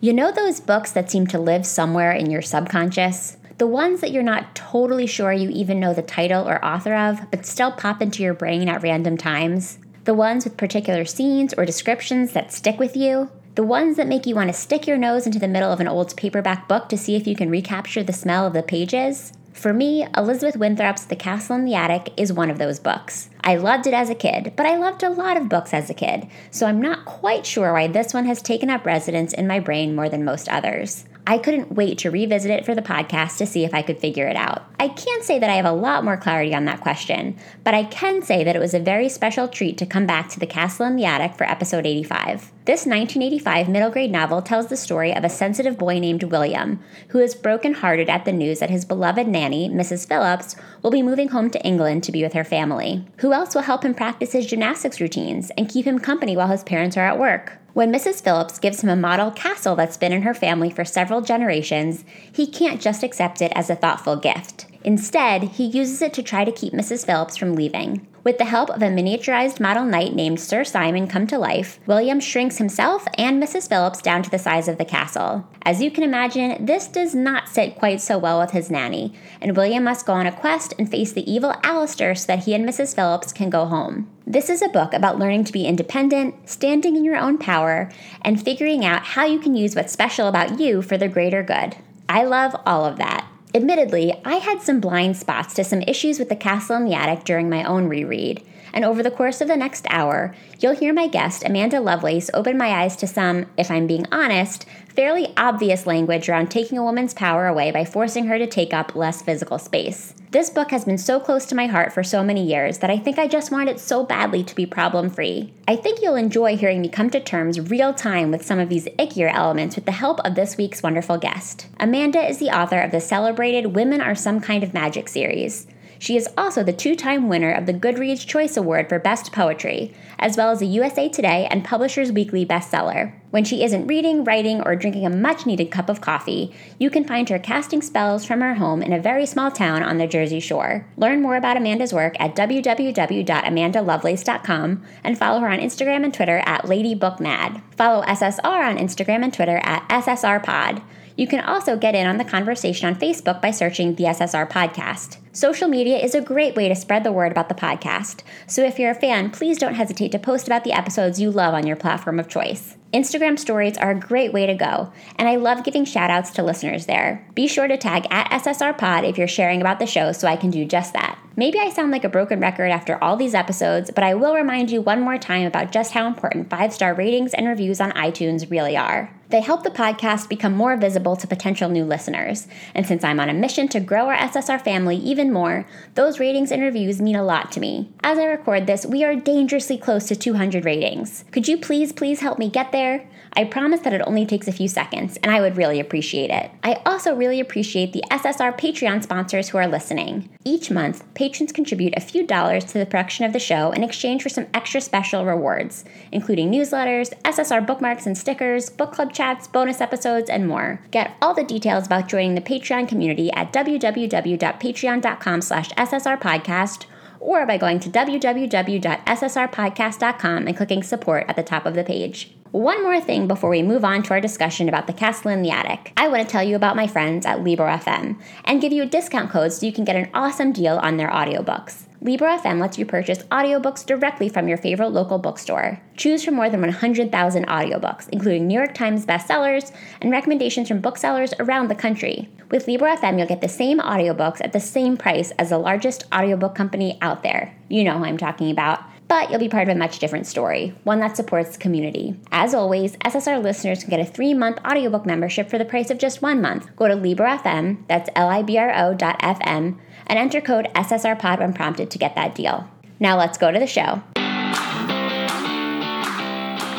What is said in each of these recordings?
You know those books that seem to live somewhere in your subconscious? The ones that you're not totally sure you even know the title or author of, but still pop into your brain at random times? The ones with particular scenes or descriptions that stick with you? The ones that make you want to stick your nose into the middle of an old paperback book to see if you can recapture the smell of the pages? For me, Elizabeth Winthrop's The Castle in the Attic is one of those books. I loved it as a kid, but I loved a lot of books as a kid, so I'm not quite sure why this one has taken up residence in my brain more than most others. I couldn't wait to revisit it for the podcast to see if I could figure it out. I can't say that I have a lot more clarity on that question, but I can say that it was a very special treat to come back to the castle in the attic for episode 85. This 1985 middle grade novel tells the story of a sensitive boy named William, who is brokenhearted at the news that his beloved nanny, Mrs. Phillips, will be moving home to England to be with her family. Who else will help him practice his gymnastics routines and keep him company while his parents are at work? When Mrs. Phillips gives him a model castle that's been in her family for several generations, he can't just accept it as a thoughtful gift. Instead, he uses it to try to keep Mrs. Phillips from leaving. With the help of a miniaturized model knight named Sir Simon come to life, William shrinks himself and Mrs. Phillips down to the size of the castle. As you can imagine, this does not sit quite so well with his nanny, and William must go on a quest and face the evil Alistair so that he and Mrs. Phillips can go home. This is a book about learning to be independent, standing in your own power, and figuring out how you can use what's special about you for the greater good. I love all of that. Admittedly, I had some blind spots to some issues with the castle in the attic during my own reread, and over the course of the next hour, you'll hear my guest, Amanda Lovelace, open my eyes to some, if I'm being honest, fairly obvious language around taking a woman's power away by forcing her to take up less physical space. This book has been so close to my heart for so many years that I think I just want it so badly to be problem free. I think you'll enjoy hearing me come to terms real time with some of these ickier elements with the help of this week's wonderful guest. Amanda is the author of the celebrated Women Are Some Kind of Magic series. She is also the two time winner of the Goodreads Choice Award for Best Poetry, as well as a USA Today and Publishers Weekly bestseller. When she isn't reading, writing, or drinking a much needed cup of coffee, you can find her casting spells from her home in a very small town on the Jersey Shore. Learn more about Amanda's work at www.amandalovelace.com and follow her on Instagram and Twitter at LadyBookMad. Follow SSR on Instagram and Twitter at SSRPod. You can also get in on the conversation on Facebook by searching the SSR Podcast. Social media is a great way to spread the word about the podcast, so if you're a fan, please don't hesitate to post about the episodes you love on your platform of choice. Instagram stories are a great way to go, and I love giving shoutouts to listeners there. Be sure to tag at SSR Pod if you're sharing about the show so I can do just that. Maybe I sound like a broken record after all these episodes, but I will remind you one more time about just how important five star ratings and reviews on iTunes really are. They help the podcast become more visible to potential new listeners. And since I'm on a mission to grow our SSR family even more, those ratings and reviews mean a lot to me. As I record this, we are dangerously close to 200 ratings. Could you please, please help me get there? I promise that it only takes a few seconds, and I would really appreciate it. I also really appreciate the SSR Patreon sponsors who are listening. Each month, patrons contribute a few dollars to the production of the show in exchange for some extra special rewards, including newsletters, SSR bookmarks and stickers, book club chats, bonus episodes, and more. Get all the details about joining the Patreon community at www.patreon.com slash ssrpodcast or by going to www.ssrpodcast.com and clicking support at the top of the page. One more thing before we move on to our discussion about the castle in the attic. I want to tell you about my friends at Libro FM and give you a discount code so you can get an awesome deal on their audiobooks. Libro FM lets you purchase audiobooks directly from your favorite local bookstore. Choose from more than 100,000 audiobooks, including New York Times bestsellers and recommendations from booksellers around the country. With Libro FM, you'll get the same audiobooks at the same price as the largest audiobook company out there. You know who I'm talking about but you'll be part of a much different story, one that supports the community. As always, SSR listeners can get a three month audiobook membership for the price of just one month. Go to Libro.fm, that's L I B R O.fm, and enter code SSRPod when prompted to get that deal. Now let's go to the show.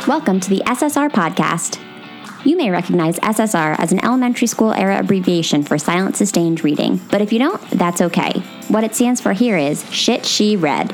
Welcome to the SSR Podcast. You may recognize SSR as an elementary school era abbreviation for silent sustained reading, but if you don't, that's okay. What it stands for here is Shit She Read.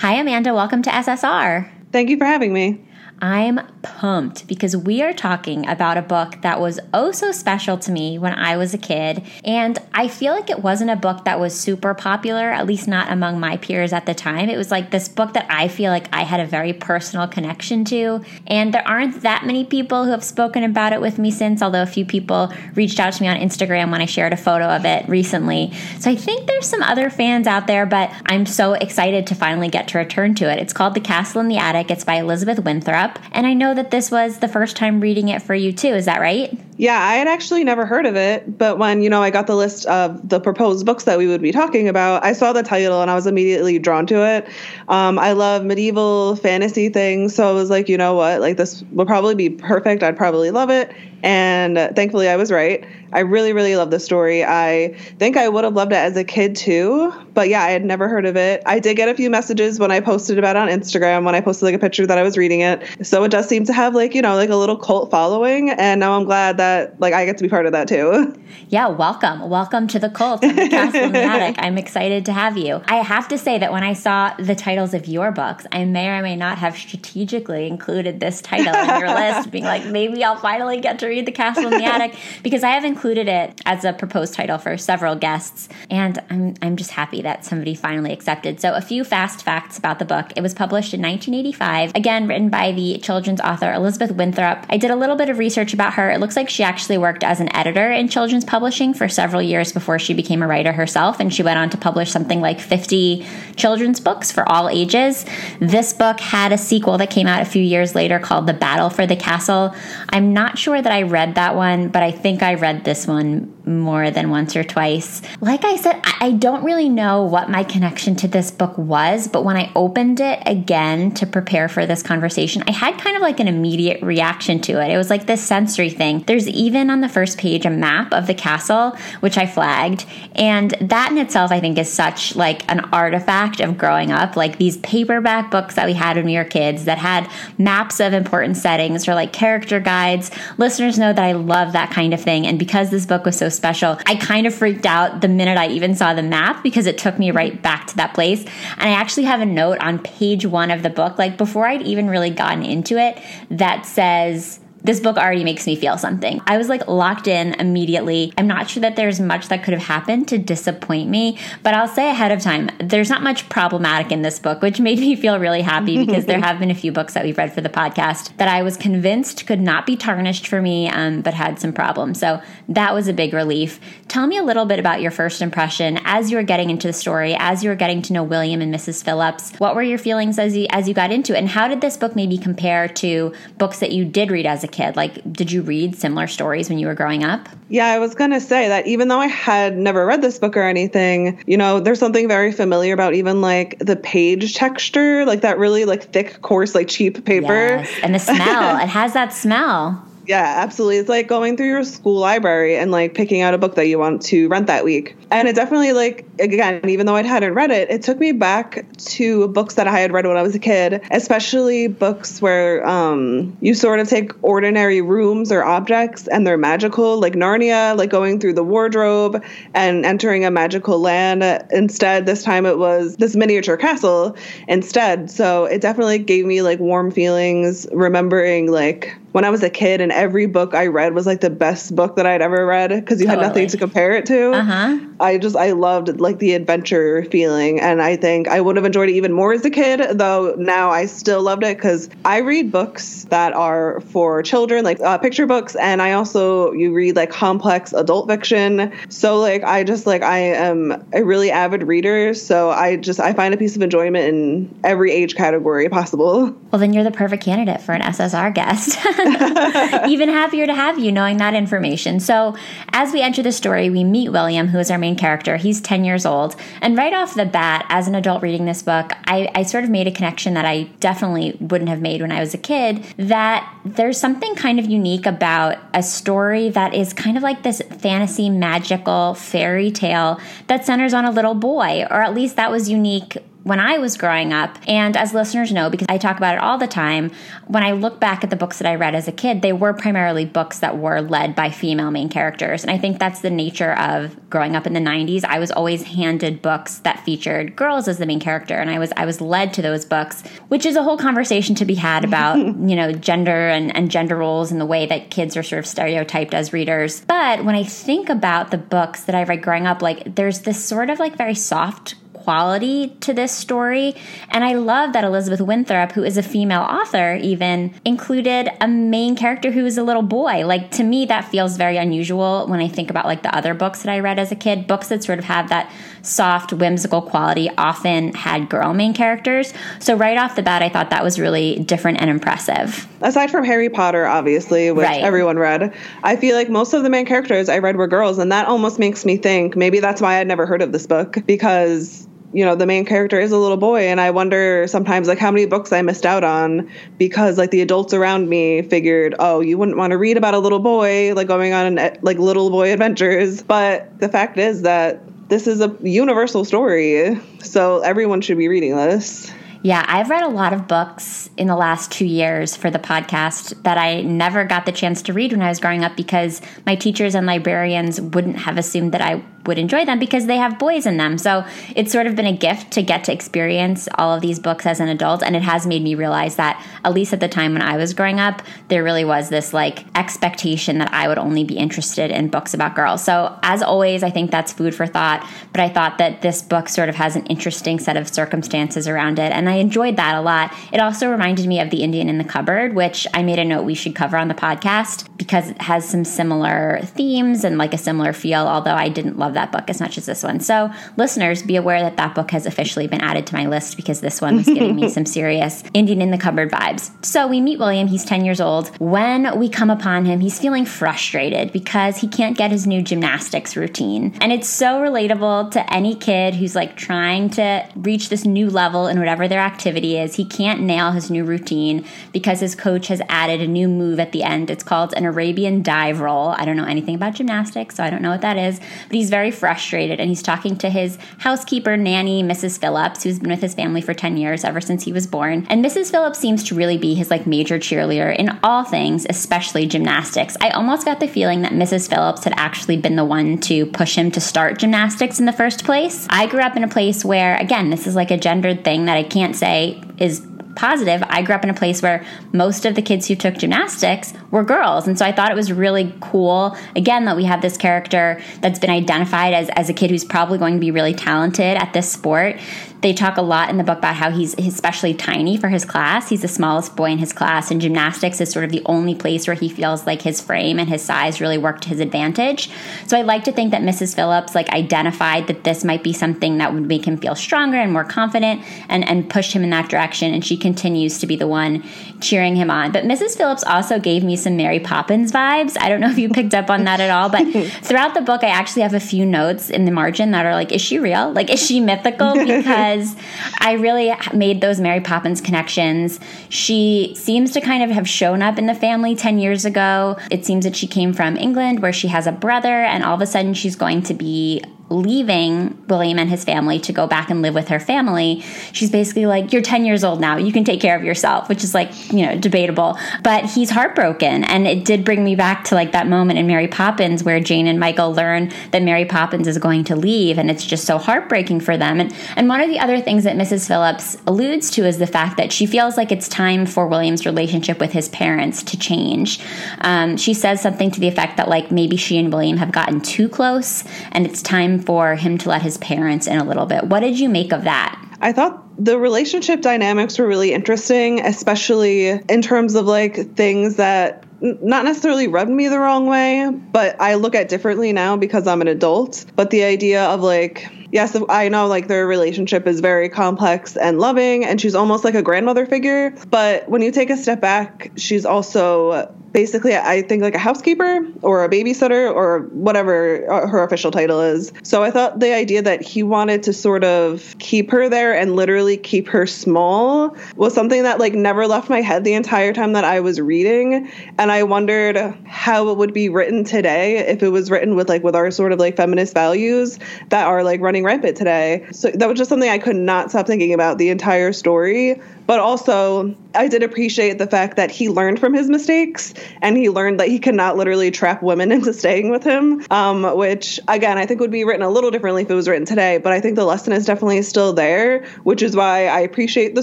Hi, Amanda. Welcome to SSR. Thank you for having me. I'm pumped because we are talking about a book that was oh so special to me when I was a kid. And I feel like it wasn't a book that was super popular, at least not among my peers at the time. It was like this book that I feel like I had a very personal connection to. And there aren't that many people who have spoken about it with me since, although a few people reached out to me on Instagram when I shared a photo of it recently. So I think there's some other fans out there, but I'm so excited to finally get to return to it. It's called The Castle in the Attic. It's by Elizabeth Winthrop up. And I know that this was the first time reading it for you too. Is that right? Yeah, I had actually never heard of it. But when, you know, I got the list of the proposed books that we would be talking about, I saw the title and I was immediately drawn to it. Um, I love medieval fantasy things. So I was like, you know what? Like, this will probably be perfect. I'd probably love it. And uh, thankfully, I was right. I really, really love the story. I think I would have loved it as a kid too, but yeah, I had never heard of it. I did get a few messages when I posted about it on Instagram when I posted like a picture that I was reading it. So it does seem to have like, you know, like a little cult following. And now I'm glad that like I get to be part of that too. Yeah, welcome. Welcome to the cult Castle the I'm excited to have you. I have to say that when I saw the titles of your books, I may or may not have strategically included this title in your list, being like, maybe I'll finally get to read The Castle in the Attic because I have included it as a proposed title for several guests. And I'm, I'm just happy that somebody finally accepted. So, a few fast facts about the book. It was published in 1985, again, written by the children's author Elizabeth Winthrop. I did a little bit of research about her. It looks like she actually worked as an editor in children's publishing for several years before she became a writer herself. And she went on to publish something like 50 children's books for all ages. This book had a sequel that came out a few years later called The Battle for the Castle. I'm not sure that I read that one, but I think I read this one more than once or twice. Like I said, I don't really know what my connection to this book was, but when I opened it again to prepare for this conversation, I had kind of like an immediate reaction to it. It was like this sensory thing. There's even on the first page a map of the castle, which I flagged, and that in itself I think is such like an artifact of growing up. Like these paperback books that we had when we were kids that had maps of important settings or like character guides. Listeners know that I love that kind of thing, and because this book was so special. I kind of freaked out the minute I even saw the map because it took me right back to that place. And I actually have a note on page one of the book, like before I'd even really gotten into it, that says, this book already makes me feel something. I was like locked in immediately. I'm not sure that there's much that could have happened to disappoint me, but I'll say ahead of time, there's not much problematic in this book, which made me feel really happy because there have been a few books that we've read for the podcast that I was convinced could not be tarnished for me, um, but had some problems. So that was a big relief. Tell me a little bit about your first impression as you were getting into the story, as you were getting to know William and Mrs. Phillips. What were your feelings as you as you got into it, and how did this book maybe compare to books that you did read as a kid? Like, did you read similar stories when you were growing up? Yeah, I was going to say that even though I had never read this book or anything, you know, there's something very familiar about even like the page texture, like that really like thick, coarse, like cheap paper. Yes. And the smell. it has that smell. Yeah, absolutely. It's like going through your school library and like picking out a book that you want to rent that week. And it definitely like again, even though I hadn't read it, it took me back to books that I had read when I was a kid, especially books where um, you sort of take ordinary rooms or objects and they're magical, like Narnia, like going through the wardrobe and entering a magical land. Instead, this time it was this miniature castle instead. So it definitely gave me like warm feelings, remembering like when I was a kid and every book I read was like the best book that I'd ever read because you totally. had nothing to compare it to. Uh-huh. I just I loved like the adventure feeling and I think I would have enjoyed it even more as a kid though now I still loved it cuz I read books that are for children like uh, picture books and I also you read like complex adult fiction. So like I just like I am a really avid reader so I just I find a piece of enjoyment in every age category possible. Well then you're the perfect candidate for an SSR guest. even happier to have you knowing that information. So, as we enter the story, we meet William, who is our main character. He's 10 years old. And right off the bat, as an adult reading this book, I, I sort of made a connection that I definitely wouldn't have made when I was a kid that there's something kind of unique about a story that is kind of like this fantasy, magical fairy tale that centers on a little boy, or at least that was unique when I was growing up. And as listeners know, because I talk about it all the time, when I look back at the books that I read as a kid, they were primarily books that were led by female main characters. And I think that's the nature of growing up in the 90s. I was always handed books that featured girls as the main character and I was I was led to those books, which is a whole conversation to be had about, you know, gender and, and gender roles and the way that kids are sort of stereotyped as readers. But when I think about the books that I read growing up, like there's this sort of like very soft quality to this story. And I love that Elizabeth Winthrop, who is a female author, even included a main character who is a little boy. Like to me, that feels very unusual when I think about like the other books that I read as a kid. Books that sort of have that soft, whimsical quality often had girl main characters. So right off the bat, I thought that was really different and impressive. Aside from Harry Potter, obviously, which right. everyone read, I feel like most of the main characters I read were girls, and that almost makes me think maybe that's why I'd never heard of this book because you know the main character is a little boy and i wonder sometimes like how many books i missed out on because like the adults around me figured oh you wouldn't want to read about a little boy like going on like little boy adventures but the fact is that this is a universal story so everyone should be reading this. Yeah, I've read a lot of books in the last two years for the podcast that I never got the chance to read when I was growing up because my teachers and librarians wouldn't have assumed that I would enjoy them because they have boys in them. So it's sort of been a gift to get to experience all of these books as an adult. And it has made me realize that, at least at the time when I was growing up, there really was this like expectation that I would only be interested in books about girls. So as always, I think that's food for thought. But I thought that this book sort of has an interesting set of circumstances around it. And I enjoyed that a lot. It also reminded me of The Indian in the Cupboard, which I made a note we should cover on the podcast because it has some similar themes and like a similar feel, although I didn't love that book as much as this one. So, listeners, be aware that that book has officially been added to my list because this one was giving me some serious Indian in the cupboard vibes. So, we meet William. He's 10 years old. When we come upon him, he's feeling frustrated because he can't get his new gymnastics routine. And it's so relatable to any kid who's like trying to reach this new level in whatever their activity is. He can't nail his new routine because his coach has added a new move at the end. It's called an Arabian dive roll. I don't know anything about gymnastics, so I don't know what that is, but he's very frustrated and he's talking to his housekeeper nanny, Mrs. Phillips, who's been with his family for 10 years ever since he was born. And Mrs. Phillips seems to really be his like major cheerleader in all things, especially gymnastics. I almost got the feeling that Mrs. Phillips had actually been the one to push him to start gymnastics in the first place. I grew up in a place where again, this is like a gendered thing that I can't say is positive, I grew up in a place where most of the kids who took gymnastics were girls. And so I thought it was really cool, again, that we have this character that's been identified as, as a kid who's probably going to be really talented at this sport they talk a lot in the book about how he's especially tiny for his class. He's the smallest boy in his class, and gymnastics is sort of the only place where he feels like his frame and his size really work to his advantage. So I like to think that Mrs. Phillips like identified that this might be something that would make him feel stronger and more confident and, and push him in that direction. And she continues to be the one cheering him on. But Mrs. Phillips also gave me some Mary Poppins vibes. I don't know if you picked up on that at all, but throughout the book, I actually have a few notes in the margin that are like, is she real? Like, is she mythical? Because I really made those Mary Poppins connections. She seems to kind of have shown up in the family 10 years ago. It seems that she came from England where she has a brother, and all of a sudden she's going to be leaving William and his family to go back and live with her family, she's basically like, You're 10 years old now. You can take care of yourself, which is like, you know, debatable. But he's heartbroken. And it did bring me back to like that moment in Mary Poppins where Jane and Michael learn that Mary Poppins is going to leave. And it's just so heartbreaking for them. And, and one of the other things that Mrs. Phillips alludes to is the fact that she feels like it's time for William's relationship with his parents to change. Um, she says something to the effect that, like, maybe she and William have gotten too close and it's time for him to let his parents in a little bit. What did you make of that? I thought the relationship dynamics were really interesting, especially in terms of like things that not necessarily rubbed me the wrong way, but I look at differently now because I'm an adult. But the idea of like, yes, I know like their relationship is very complex and loving, and she's almost like a grandmother figure. But when you take a step back, she's also basically i think like a housekeeper or a babysitter or whatever her official title is so i thought the idea that he wanted to sort of keep her there and literally keep her small was something that like never left my head the entire time that i was reading and i wondered how it would be written today if it was written with like with our sort of like feminist values that are like running running rampant today. So that was just something I could not stop thinking about the entire story. But also, I did appreciate the fact that he learned from his mistakes and he learned that he cannot literally trap women into staying with him, um, which, again, I think would be written a little differently if it was written today. But I think the lesson is definitely still there, which is why I appreciate the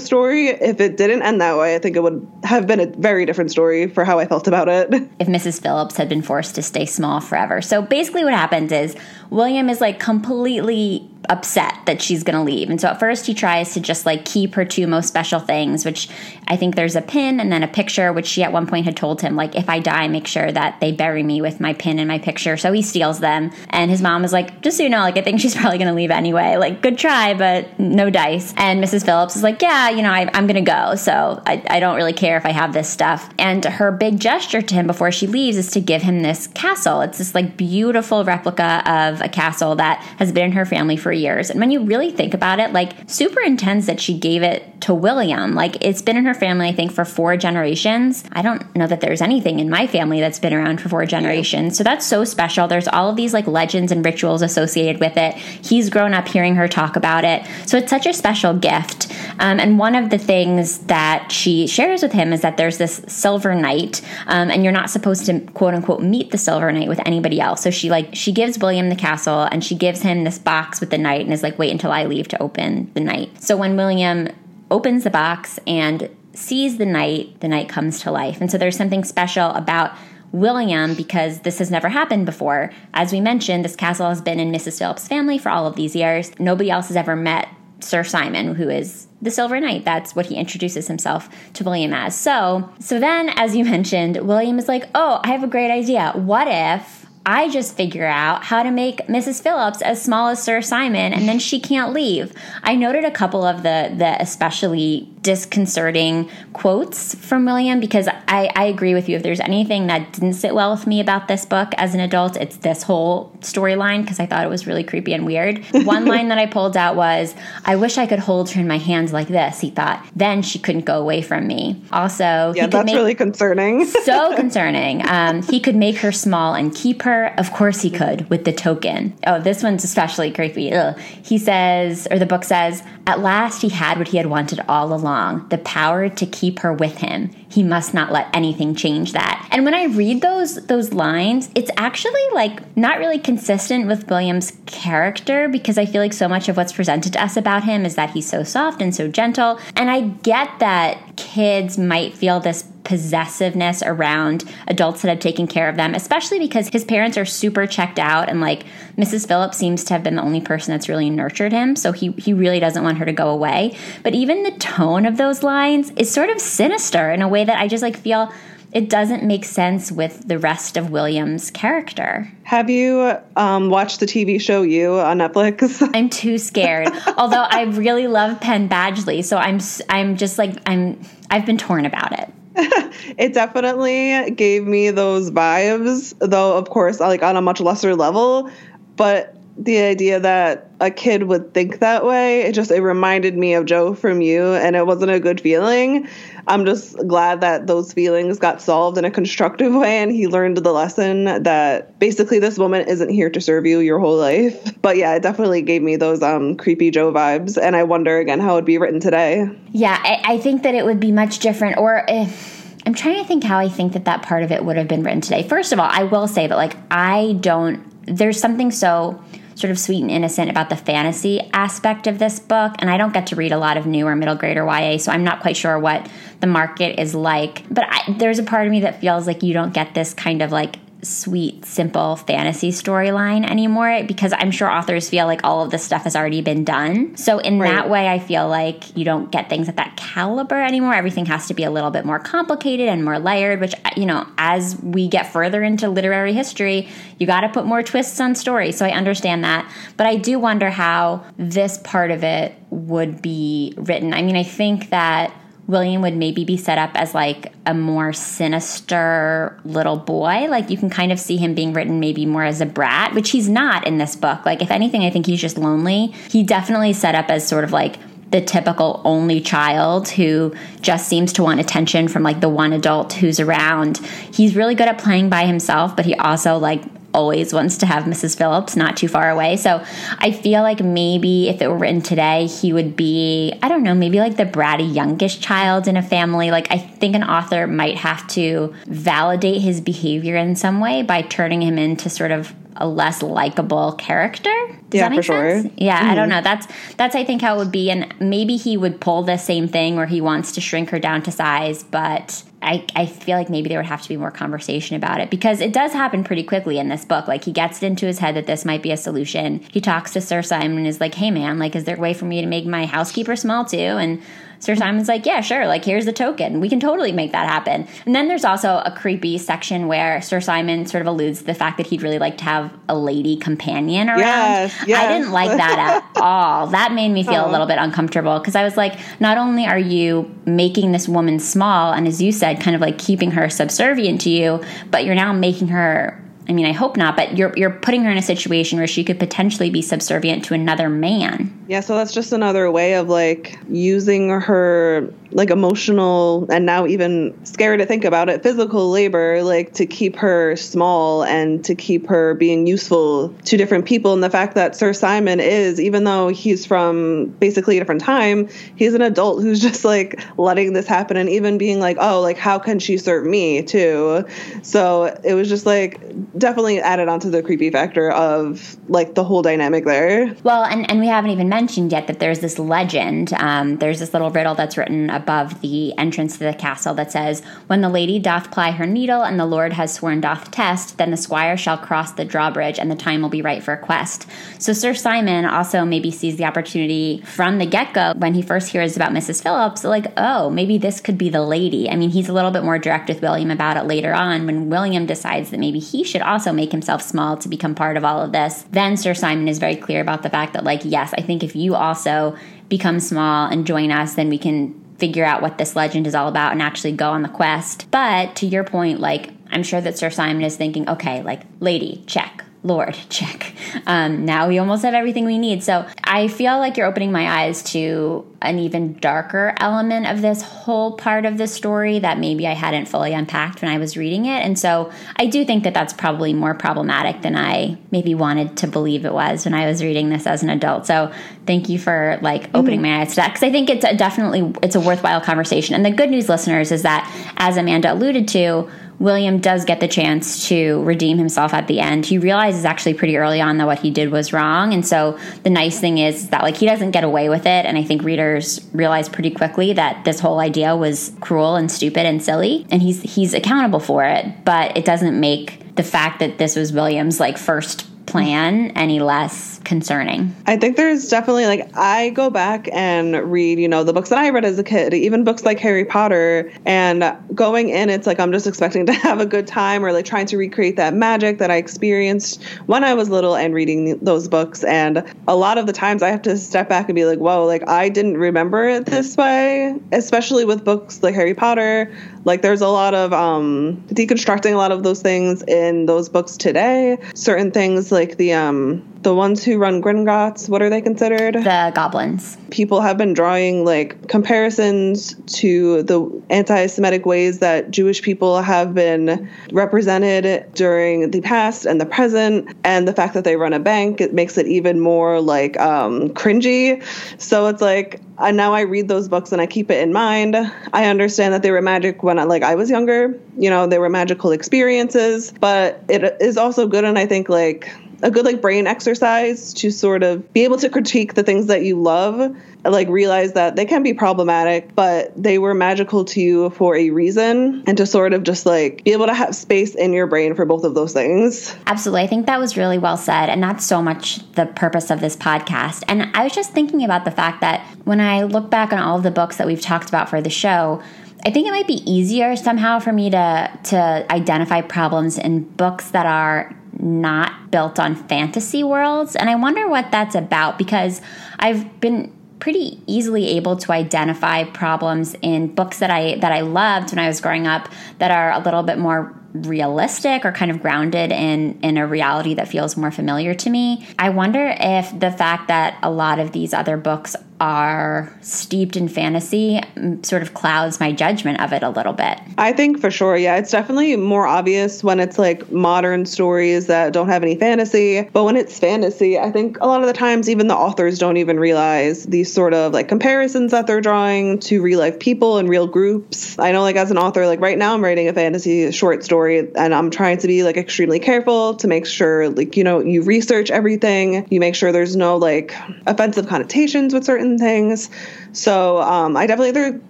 story. If it didn't end that way, I think it would have been a very different story for how I felt about it. If Mrs. Phillips had been forced to stay small forever. So basically, what happens is William is like completely upset that she's going to leave. And so at first he tries to just like keep her two most special things, which I think there's a pin and then a picture, which she at one point had told him, like, if I die, make sure that they bury me with my pin and my picture. So he steals them. And his mom is like, just so you know, like, I think she's probably going to leave anyway. Like, good try, but no dice. And Mrs. Phillips is like, yeah, you know, I, am going to go. So I, I don't really care if I have this stuff. And her big gesture to him before she leaves is to give him this castle. It's this like beautiful replica of a castle that has been in her family for years. And when you really think about it, like super intense that she gave it to William. Like it's been in her family, I think, for four generations. I don't know that there's anything in my family that's been around for four generations. So that's so special. There's all of these like legends and rituals associated with it. He's grown up hearing her talk about it. So it's such a special gift. Um, and one of the things that she shares with him is that there's this silver knight, um, and you're not supposed to quote unquote meet the silver knight with anybody else. So she like she gives William the castle and she gives him this box with the knight and is like, wait until I leave to open the knight. So when William opens the box and sees the knight, the knight comes to life. And so there's something special about William because this has never happened before. As we mentioned, this castle has been in Mrs. Phillips' family for all of these years. Nobody else has ever met Sir Simon, who is the Silver Knight. That's what he introduces himself to William as. So, so then, as you mentioned, William is like, "Oh, I have a great idea. What if I just figure out how to make Mrs. Phillips as small as Sir Simon, and then she can't leave. I noted a couple of the the especially disconcerting quotes from William because I, I agree with you. If there's anything that didn't sit well with me about this book as an adult, it's this whole storyline because I thought it was really creepy and weird. One line that I pulled out was, "I wish I could hold her in my hands like this." He thought. Then she couldn't go away from me. Also, yeah, that's really concerning. so concerning. Um, he could make her small and keep her of course he could, with the token. Oh, this one's especially creepy. Ugh. He says, or the book says, at last he had what he had wanted all along the power to keep her with him. He must not let anything change that. And when I read those those lines, it's actually like not really consistent with William's character because I feel like so much of what's presented to us about him is that he's so soft and so gentle. And I get that kids might feel this possessiveness around adults that have taken care of them, especially because his parents are super checked out and like Mrs. Phillips seems to have been the only person that's really nurtured him, so he he really doesn't want her to go away. But even the tone of those lines is sort of sinister in a way that I just like feel it doesn't make sense with the rest of William's character. Have you um, watched the TV show You on Netflix? I'm too scared. Although I really love Penn Badgley, so I'm I'm just like I'm I've been torn about it. it definitely gave me those vibes, though of course like on a much lesser level. But the idea that a kid would think that way, it just it reminded me of Joe from you, and it wasn't a good feeling. I'm just glad that those feelings got solved in a constructive way and he learned the lesson that basically this woman isn't here to serve you your whole life. But yeah, it definitely gave me those um, creepy Joe vibes. And I wonder again how it would be written today. Yeah, I, I think that it would be much different. Or if. I'm trying to think how I think that that part of it would have been written today. First of all, I will say that, like, I don't, there's something so sort of sweet and innocent about the fantasy aspect of this book. And I don't get to read a lot of new or middle grade or YA, so I'm not quite sure what the market is like. But I, there's a part of me that feels like you don't get this kind of like sweet, simple fantasy storyline anymore because I'm sure authors feel like all of this stuff has already been done. So, in right. that way, I feel like you don't get things at that caliber anymore. Everything has to be a little bit more complicated and more layered, which, you know, as we get further into literary history, you got to put more twists on stories. So, I understand that. But I do wonder how this part of it would be written. I mean, I think that William would maybe be set up as like a more sinister little boy. Like you can kind of see him being written maybe more as a brat, which he's not in this book. Like, if anything, I think he's just lonely. He definitely set up as sort of like the typical only child who just seems to want attention from like the one adult who's around. He's really good at playing by himself, but he also like always wants to have Mrs. Phillips not too far away. So I feel like maybe if it were written today, he would be, I don't know, maybe like the bratty youngest child in a family. Like I think an author might have to validate his behavior in some way by turning him into sort of a less likable character. Does yeah, that make for sure. sense? Yeah, mm-hmm. I don't know. That's that's I think how it would be, and maybe he would pull the same thing where he wants to shrink her down to size, but I, I feel like maybe there would have to be more conversation about it because it does happen pretty quickly in this book. Like he gets it into his head that this might be a solution. He talks to Sir Simon and is like, "Hey man, like, is there a way for me to make my housekeeper small too?" And Sir Simon's like, yeah, sure. Like, here's the token. We can totally make that happen. And then there's also a creepy section where Sir Simon sort of alludes to the fact that he'd really like to have a lady companion around. Yes, yes. I didn't like that at all. That made me feel oh. a little bit uncomfortable because I was like, not only are you making this woman small, and as you said, kind of like keeping her subservient to you, but you're now making her I mean, I hope not, but you're you're putting her in a situation where she could potentially be subservient to another man. Yeah, so that's just another way of like using her like emotional and now even scary to think about it physical labor like to keep her small and to keep her being useful to different people and the fact that sir simon is even though he's from basically a different time he's an adult who's just like letting this happen and even being like oh like how can she serve me too so it was just like definitely added onto the creepy factor of like the whole dynamic there well and and we haven't even mentioned yet that there's this legend um, there's this little riddle that's written above the entrance to the castle that says, When the lady doth ply her needle, and the Lord has sworn doth test, then the squire shall cross the drawbridge, and the time will be right for a quest. So Sir Simon also maybe sees the opportunity from the get go when he first hears about Mrs. Phillips, like, oh, maybe this could be the lady. I mean, he's a little bit more direct with William about it later on when William decides that maybe he should also make himself small to become part of all of this. Then Sir Simon is very clear about the fact that, like, yes, I think if you also become small and join us, then we can figure out what this legend is all about and actually go on the quest. But to your point, like, I'm sure that Sir Simon is thinking, okay, like, lady, check. Lord, check. Um, now we almost have everything we need. So I feel like you're opening my eyes to an even darker element of this whole part of the story that maybe I hadn't fully unpacked when I was reading it. And so I do think that that's probably more problematic than I maybe wanted to believe it was when I was reading this as an adult. So thank you for like opening mm-hmm. my eyes to that because I think it's a definitely it's a worthwhile conversation. And the good news, listeners, is that as Amanda alluded to William does get the chance to redeem himself at the end. He realizes actually pretty early on that what he did was wrong. And so the nice thing is that like he doesn't get away with it. And I think readers realize pretty quickly that this whole idea was cruel and stupid and silly. And he's he's accountable for it. But it doesn't make the fact that this was William's like first plan any less concerning. I think there's definitely like I go back and read, you know, the books that I read as a kid, even books like Harry Potter, and going in, it's like I'm just expecting to have a good time or like trying to recreate that magic that I experienced when I was little and reading those books. And a lot of the times I have to step back and be like, whoa, like I didn't remember it this way, especially with books like Harry Potter. Like there's a lot of um, deconstructing a lot of those things in those books today. Certain things like the um, the ones who run Gringotts, what are they considered? The goblins. People have been drawing like comparisons to the anti Semitic ways that Jewish people have been represented during the past and the present. And the fact that they run a bank, it makes it even more like um, cringy. So it's like, and now I read those books and I keep it in mind. I understand that they were magic when I, like I was younger. You know, they were magical experiences, but it is also good. And I think like a good like brain exercise to sort of be able to critique the things that you love like realize that they can be problematic but they were magical to you for a reason and to sort of just like be able to have space in your brain for both of those things. Absolutely. I think that was really well said and that's so much the purpose of this podcast. And i was just thinking about the fact that when i look back on all of the books that we've talked about for the show I think it might be easier somehow for me to to identify problems in books that are not built on fantasy worlds. And I wonder what that's about because I've been pretty easily able to identify problems in books that I that I loved when I was growing up that are a little bit more realistic or kind of grounded in in a reality that feels more familiar to me. I wonder if the fact that a lot of these other books are steeped in fantasy mm, sort of clouds my judgment of it a little bit. I think for sure, yeah. It's definitely more obvious when it's like modern stories that don't have any fantasy. But when it's fantasy, I think a lot of the times even the authors don't even realize these sort of like comparisons that they're drawing to real life people and real groups. I know like as an author, like right now I'm writing a fantasy short story and I'm trying to be like extremely careful to make sure like, you know, you research everything, you make sure there's no like offensive connotations with certain things. So um, I definitely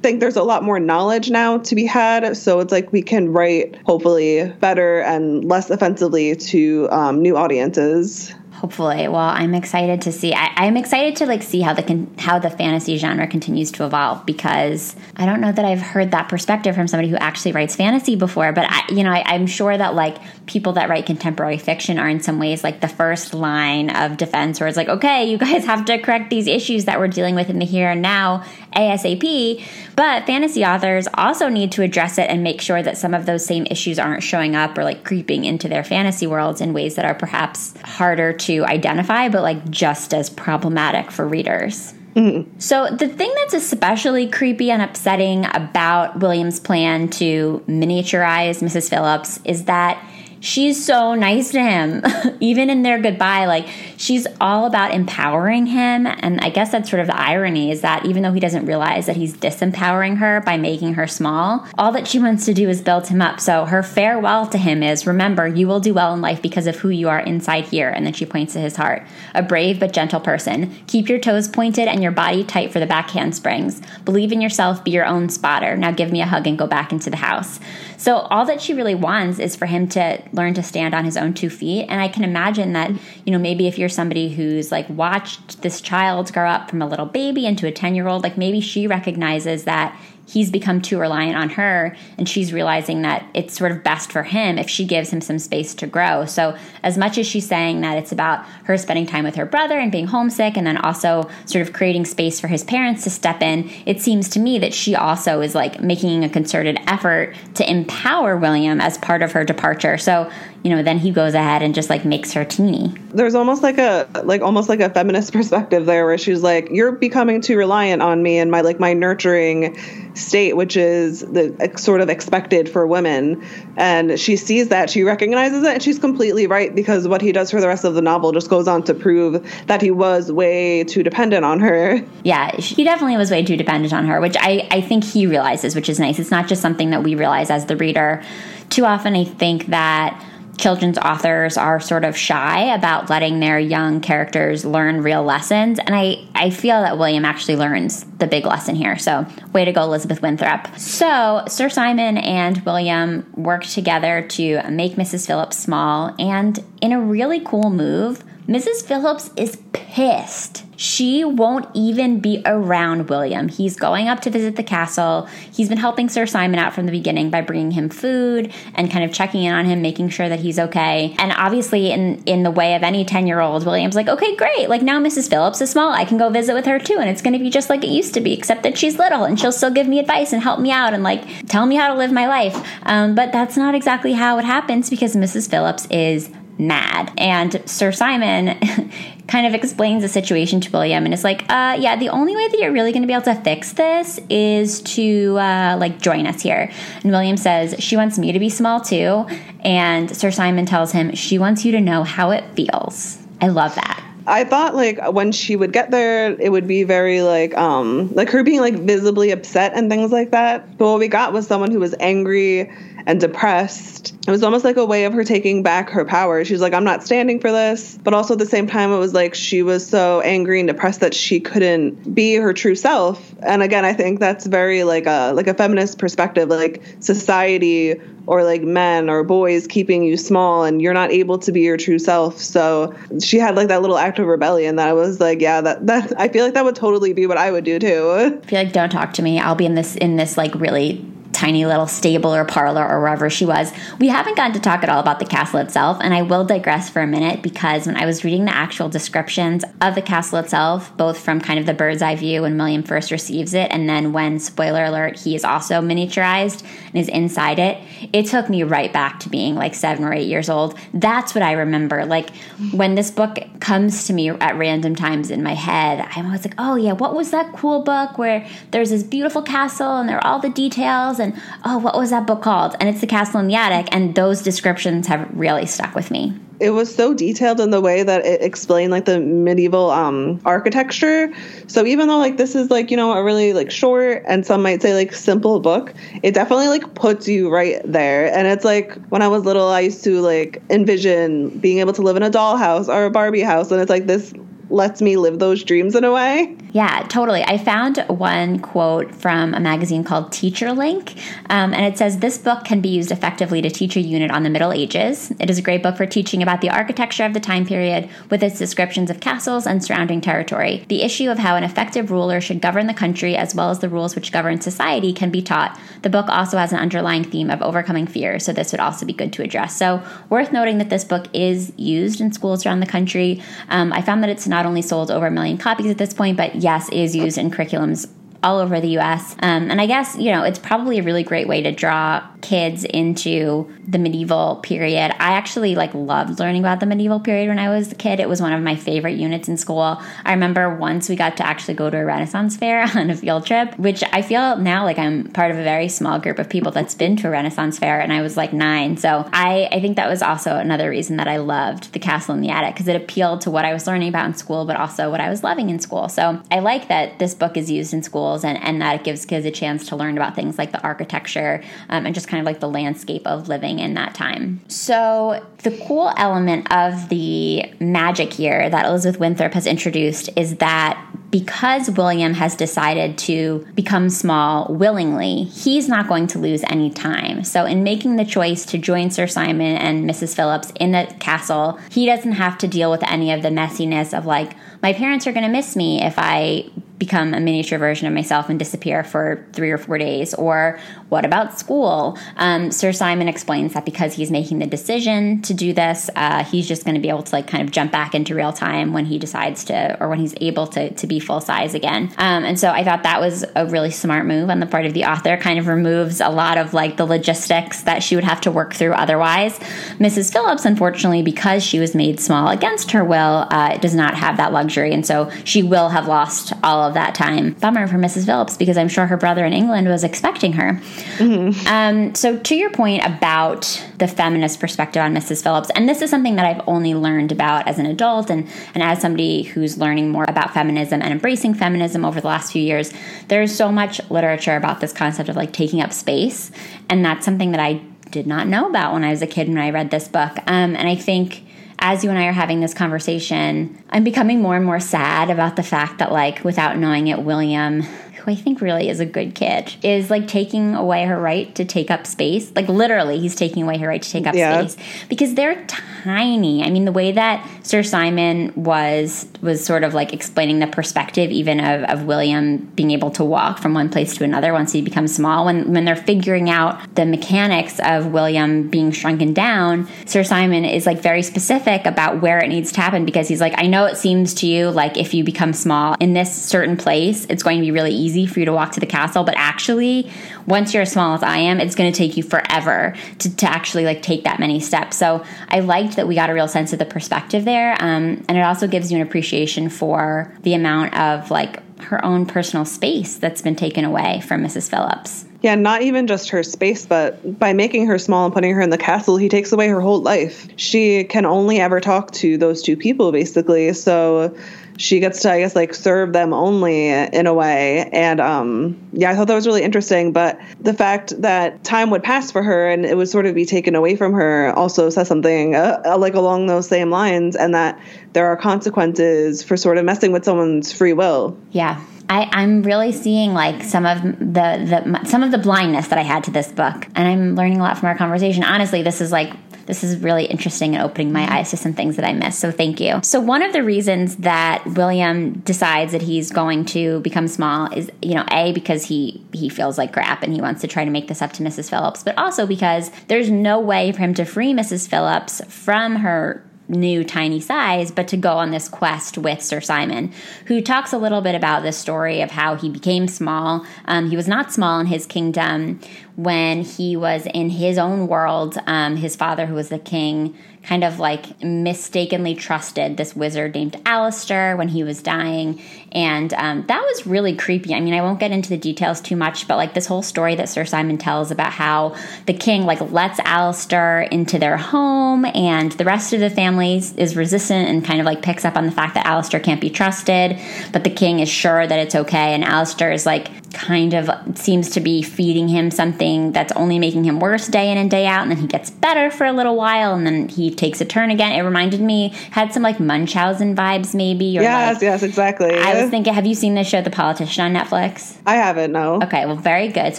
think there's a lot more knowledge now to be had. So it's like we can write hopefully better and less offensively to um, new audiences hopefully. Well i'm excited to see I, am excited to like see how the con- how the fantasy genre continues to evolve because i don't know that i've heard that perspective from somebody who actually writes fantasy before but i you know I, i'm sure that like people that write contemporary fiction are in some ways like the first line of defense where it's like okay you guys have to correct these issues that we're dealing with in the here and now asap but fantasy authors also need to address it and make sure that some of those same issues aren't showing up or like creeping into their fantasy worlds in ways that are perhaps harder to to identify, but like just as problematic for readers. Mm-hmm. So, the thing that's especially creepy and upsetting about William's plan to miniaturize Mrs. Phillips is that she's so nice to him. Even in their goodbye, like she's all about empowering him. And I guess that's sort of the irony is that even though he doesn't realize that he's disempowering her by making her small, all that she wants to do is build him up. So her farewell to him is remember, you will do well in life because of who you are inside here. And then she points to his heart. A brave but gentle person. Keep your toes pointed and your body tight for the back handsprings. Believe in yourself, be your own spotter. Now give me a hug and go back into the house. So all that she really wants is for him to learn to stand on his own two feet. And I can imagine that, you know, maybe if you're somebody who's like watched this child grow up from a little baby into a 10 year old, like maybe she recognizes that he's become too reliant on her and she's realizing that it's sort of best for him if she gives him some space to grow. So, as much as she's saying that it's about her spending time with her brother and being homesick and then also sort of creating space for his parents to step in, it seems to me that she also is like making a concerted effort to empower William as part of her departure. So, you know, then he goes ahead and just like makes her teeny. There's almost like a like almost like a feminist perspective there where she's like, You're becoming too reliant on me and my like my nurturing state, which is the sort of expected for women. And she sees that, she recognizes it, and she's completely right because what he does for the rest of the novel just goes on to prove that he was way too dependent on her. Yeah, he definitely was way too dependent on her, which I, I think he realizes, which is nice. It's not just something that we realize as the reader. Too often, I think that children's authors are sort of shy about letting their young characters learn real lessons. And I, I feel that William actually learns the big lesson here. So, way to go, Elizabeth Winthrop. So, Sir Simon and William work together to make Mrs. Phillips small. And in a really cool move, Mrs. Phillips is pissed. She won't even be around William. He's going up to visit the castle. He's been helping Sir Simon out from the beginning by bringing him food and kind of checking in on him, making sure that he's okay. And obviously, in in the way of any ten year old, William's like, okay, great. Like now, Mrs. Phillips is small. I can go visit with her too, and it's going to be just like it used to be, except that she's little and she'll still give me advice and help me out and like tell me how to live my life. Um, but that's not exactly how it happens because Mrs. Phillips is mad. And Sir Simon kind of explains the situation to William and it's like, uh, yeah, the only way that you're really going to be able to fix this is to uh, like join us here. And William says, she wants me to be small too. And Sir Simon tells him, she wants you to know how it feels. I love that. I thought like when she would get there, it would be very like um like her being like visibly upset and things like that. But what we got was someone who was angry and depressed. It was almost like a way of her taking back her power. She was like, I'm not standing for this. But also at the same time, it was like she was so angry and depressed that she couldn't be her true self. And again, I think that's very like a like a feminist perspective, like society or like men or boys keeping you small and you're not able to be your true self. So she had like that little act of rebellion that I was like, yeah, that that I feel like that would totally be what I would do too. I feel like don't talk to me. I'll be in this in this like really tiny little stable or parlor or wherever she was. We haven't gotten to talk at all about the castle itself, and I will digress for a minute because when I was reading the actual descriptions of the castle itself, both from kind of the bird's eye view when William first receives it, and then when, spoiler alert, he is also miniaturized and is inside it, it took me right back to being like seven or eight years old. That's what I remember. Like when this book comes to me at random times in my head, I'm always like, oh yeah, what was that cool book where there's this beautiful castle and there are all the details and and oh, what was that book called? And it's The Castle in the Attic. And those descriptions have really stuck with me. It was so detailed in the way that it explained like the medieval um, architecture. So even though like this is like you know a really like short and some might say like simple book, it definitely like puts you right there. And it's like when I was little, I used to like envision being able to live in a dollhouse or a Barbie house, and it's like this lets me live those dreams in a way. Yeah, totally. I found one quote from a magazine called Teacher Link, um, and it says this book can be used effectively to teach a unit on the Middle Ages. It is a great book for teaching about the architecture of the time period with its descriptions of castles and surrounding territory. The issue of how an effective ruler should govern the country, as well as the rules which govern society, can be taught. The book also has an underlying theme of overcoming fear, so this would also be good to address. So, worth noting that this book is used in schools around the country. Um, I found that it's not not only sold over a million copies at this point, but yes, is used in curriculums all over the US. Um, and I guess, you know, it's probably a really great way to draw kids into the medieval period. I actually like loved learning about the medieval period when I was a kid. It was one of my favorite units in school. I remember once we got to actually go to a Renaissance fair on a field trip, which I feel now like I'm part of a very small group of people that's been to a Renaissance fair and I was like 9. So I I think that was also another reason that I loved The Castle in the Attic because it appealed to what I was learning about in school but also what I was loving in school. So I like that this book is used in schools and, and that it gives kids a chance to learn about things like the architecture um, and just kind of like the landscape of living in that time. So, the cool element of the magic here that Elizabeth Winthrop has introduced is that because William has decided to become small willingly, he's not going to lose any time. So, in making the choice to join Sir Simon and Mrs. Phillips in the castle, he doesn't have to deal with any of the messiness of like, my parents are going to miss me if I become a miniature version of myself and disappear for three or four days? Or what about school? Um, Sir Simon explains that because he's making the decision to do this, uh, he's just going to be able to like kind of jump back into real time when he decides to, or when he's able to, to be full size again. Um, and so I thought that was a really smart move on the part of the author, kind of removes a lot of like the logistics that she would have to work through otherwise. Mrs. Phillips, unfortunately, because she was made small against her will, uh, does not have that luxury. And so she will have lost all of that time. Bummer for Mrs. Phillips because I'm sure her brother in England was expecting her. Mm-hmm. Um, so, to your point about the feminist perspective on Mrs. Phillips, and this is something that I've only learned about as an adult and, and as somebody who's learning more about feminism and embracing feminism over the last few years, there's so much literature about this concept of like taking up space. And that's something that I did not know about when I was a kid when I read this book. Um, and I think as you and I are having this conversation, I'm becoming more and more sad about the fact that, like, without knowing it, William who I think really is a good kid, is like taking away her right to take up space. Like literally, he's taking away her right to take up yeah. space because they're tiny. I mean, the way that Sir Simon was was sort of like explaining the perspective even of, of William being able to walk from one place to another once he becomes small. When when they're figuring out the mechanics of William being shrunken down, Sir Simon is like very specific about where it needs to happen because he's like, I know it seems to you like if you become small in this certain place, it's going to be really easy easy for you to walk to the castle, but actually, once you're as small as I am, it's going to take you forever to, to actually like take that many steps. So I liked that we got a real sense of the perspective there, um, and it also gives you an appreciation for the amount of like her own personal space that's been taken away from Mrs. Phillips. Yeah, not even just her space, but by making her small and putting her in the castle, he takes away her whole life. She can only ever talk to those two people, basically. So she gets to, I guess, like serve them only in a way. And um, yeah, I thought that was really interesting. But the fact that time would pass for her and it would sort of be taken away from her also says something uh, uh, like along those same lines, and that there are consequences for sort of messing with someone's free will. Yeah. I, I'm really seeing like some of the, the some of the blindness that I had to this book, and I'm learning a lot from our conversation. Honestly, this is like this is really interesting and opening my eyes to some things that I missed. So thank you. So one of the reasons that William decides that he's going to become small is, you know, a because he he feels like crap and he wants to try to make this up to Mrs. Phillips, but also because there's no way for him to free Mrs. Phillips from her new tiny size, but to go on this quest with Sir Simon, who talks a little bit about this story of how he became small. Um, he was not small in his kingdom when he was in his own world. Um, his father, who was the king, kind of like mistakenly trusted this wizard named Alastor when he was dying. And um, that was really creepy. I mean, I won't get into the details too much, but like this whole story that Sir Simon tells about how the king like lets Alastor into their home and the rest of the family is resistant and kind of like picks up on the fact that Alastor can't be trusted, but the king is sure that it's okay. And Alastor is like kind of seems to be feeding him something that's only making him worse day in and day out. And then he gets better for a little while and then he takes a turn again. It reminded me, had some like Munchausen vibes maybe. Or yes, like, yes, exactly. I was thinking, have you seen this show, The Politician, on Netflix? I haven't, no. Okay, well, very good. It's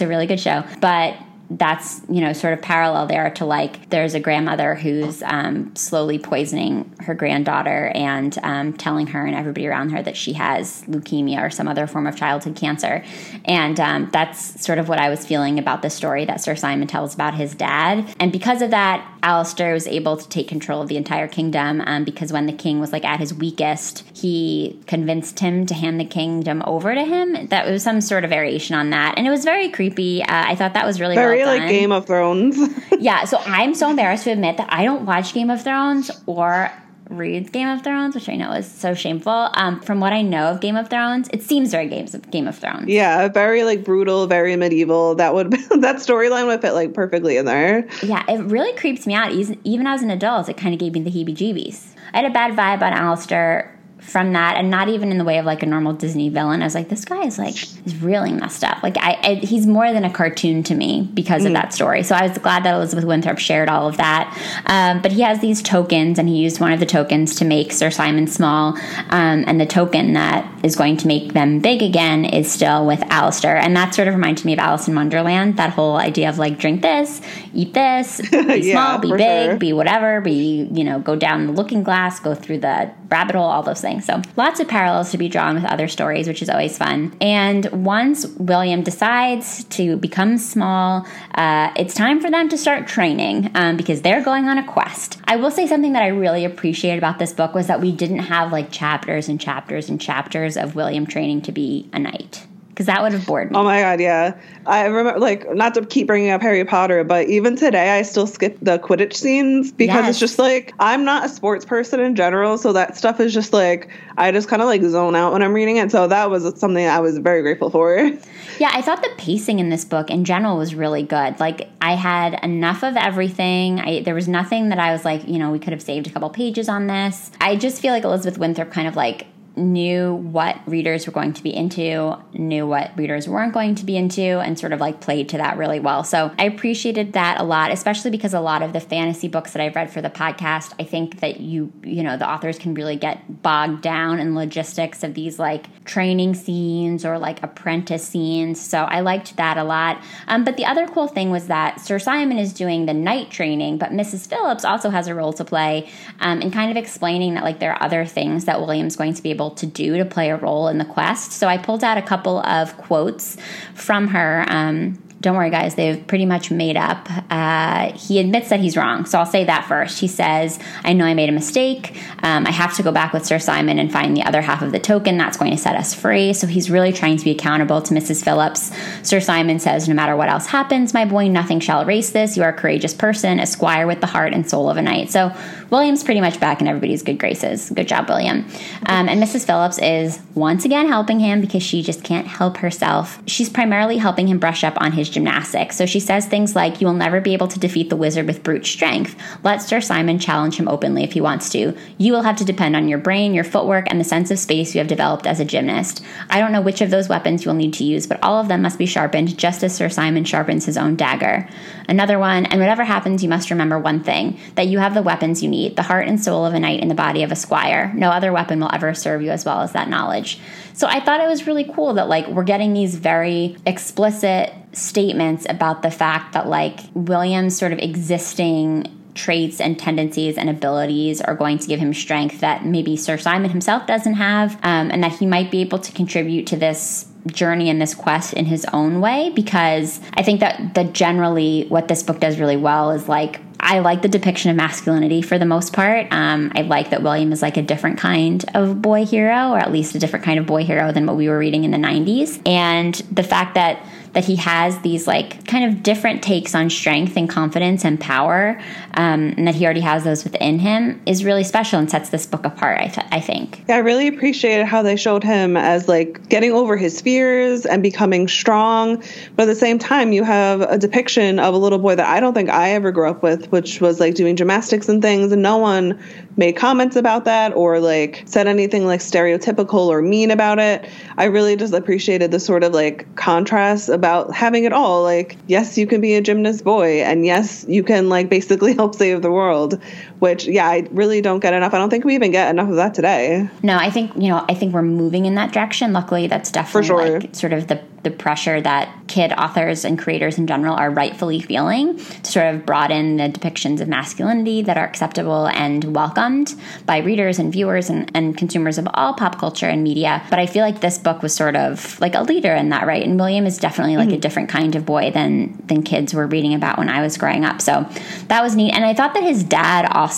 a really good show. But that's you know sort of parallel there to like there's a grandmother who's um, slowly poisoning her granddaughter and um, telling her and everybody around her that she has leukemia or some other form of childhood cancer. And um, that's sort of what i was feeling about the story that sir simon tells about his dad. And because of that Alastor was able to take control of the entire kingdom um, because when the king was like at his weakest he convinced him to hand the kingdom over to him. That was some sort of variation on that. And it was very creepy. Uh, i thought that was really very well like Game of Thrones. yeah, so I'm so embarrassed to admit that I don't watch Game of Thrones or read Game of Thrones, which I know is so shameful. Um, from what I know of Game of Thrones, it seems very Games of Game of Thrones. Yeah, very like brutal, very medieval. That would that storyline would fit like perfectly in there. Yeah, it really creeps me out. Even as an adult, it kind of gave me the heebie-jeebies. I had a bad vibe on Alastor from that and not even in the way of like a normal disney villain i was like this guy is like is really messed up like I, I he's more than a cartoon to me because of mm. that story so i was glad that elizabeth winthrop shared all of that um, but he has these tokens and he used one of the tokens to make sir simon small um, and the token that is going to make them big again is still with Alastor. and that sort of reminds me of alice in wonderland that whole idea of like drink this eat this be yeah, small be big sure. be whatever be you know go down the looking glass go through the rabbit hole all those things So lots of parallels to be drawn with other stories, which is always fun. And once William decides to become small, uh, it's time for them to start training um, because they're going on a quest. I will say something that I really appreciated about this book was that we didn't have like chapters and chapters and chapters of William training to be a knight because that would have bored me. Oh my god, yeah. I remember, like, not to keep bringing up Harry Potter, but even today, I still skip the Quidditch scenes because yes. it's just like I'm not a sports person in general, so that stuff is just like I just kind of like zone out when I'm reading it. So that was something I was very grateful for. Yeah, I thought the pacing in this book in general was really good. Like I had enough of everything. I, there was nothing that I was like, you know, we could have saved a couple pages on this. I just feel like Elizabeth Winthrop kind of like knew what readers were going to be into, knew what readers weren't going to be into, and sort of like played to that really well. So I appreciated that a lot, especially because a lot of the fantasy books that I've read for the podcast, I think that you, you know, the authors can really get bogged down in logistics of these like training scenes or like apprentice scenes. So I liked that a lot. Um, but the other cool thing was that Sir Simon is doing the knight training, but Mrs. Phillips also has a role to play um, in kind of explaining that like there are other things that William's going to be able to do to play a role in the quest. So I pulled out a couple of quotes from her. Um, don't worry, guys, they've pretty much made up. Uh, he admits that he's wrong. So I'll say that first. He says, I know I made a mistake. Um, I have to go back with Sir Simon and find the other half of the token. That's going to set us free. So he's really trying to be accountable to Mrs. Phillips. Sir Simon says, No matter what else happens, my boy, nothing shall erase this. You are a courageous person, a squire with the heart and soul of a knight. So William's pretty much back in everybody's good graces. Good job, William. Um, and Mrs. Phillips is once again helping him because she just can't help herself. She's primarily helping him brush up on his gymnastics. So she says things like, You will never be able to defeat the wizard with brute strength. Let Sir Simon challenge him openly if he wants to. You will have to depend on your brain, your footwork, and the sense of space you have developed as a gymnast. I don't know which of those weapons you will need to use, but all of them must be sharpened just as Sir Simon sharpens his own dagger. Another one, and whatever happens, you must remember one thing that you have the weapons you need, the heart and soul of a knight in the body of a squire. No other weapon will ever serve you as well as that knowledge. So I thought it was really cool that like we're getting these very explicit statements about the fact that like William's sort of existing traits and tendencies and abilities are going to give him strength that maybe Sir Simon himself doesn't have, um, and that he might be able to contribute to this journey and this quest in his own way because I think that that generally what this book does really well is like I like the depiction of masculinity for the most part. Um, I like that William is like a different kind of boy hero, or at least a different kind of boy hero than what we were reading in the 90s. And the fact that that he has these like kind of different takes on strength and confidence and power, um, and that he already has those within him is really special and sets this book apart. I, th- I think. Yeah, I really appreciated how they showed him as like getting over his fears and becoming strong, but at the same time, you have a depiction of a little boy that I don't think I ever grew up with, which was like doing gymnastics and things, and no one made comments about that or like said anything like stereotypical or mean about it. I really just appreciated the sort of like contrast about having it all. Like, yes, you can be a gymnast boy, and yes, you can like basically help save the world. Which, yeah, I really don't get enough. I don't think we even get enough of that today. No, I think you know, I think we're moving in that direction. Luckily, that's definitely sure. like sort of the the pressure that kid authors and creators in general are rightfully feeling to sort of broaden the depictions of masculinity that are acceptable and welcomed by readers and viewers and, and consumers of all pop culture and media. But I feel like this book was sort of like a leader in that, right? And William is definitely like mm-hmm. a different kind of boy than than kids were reading about when I was growing up. So that was neat. And I thought that his dad also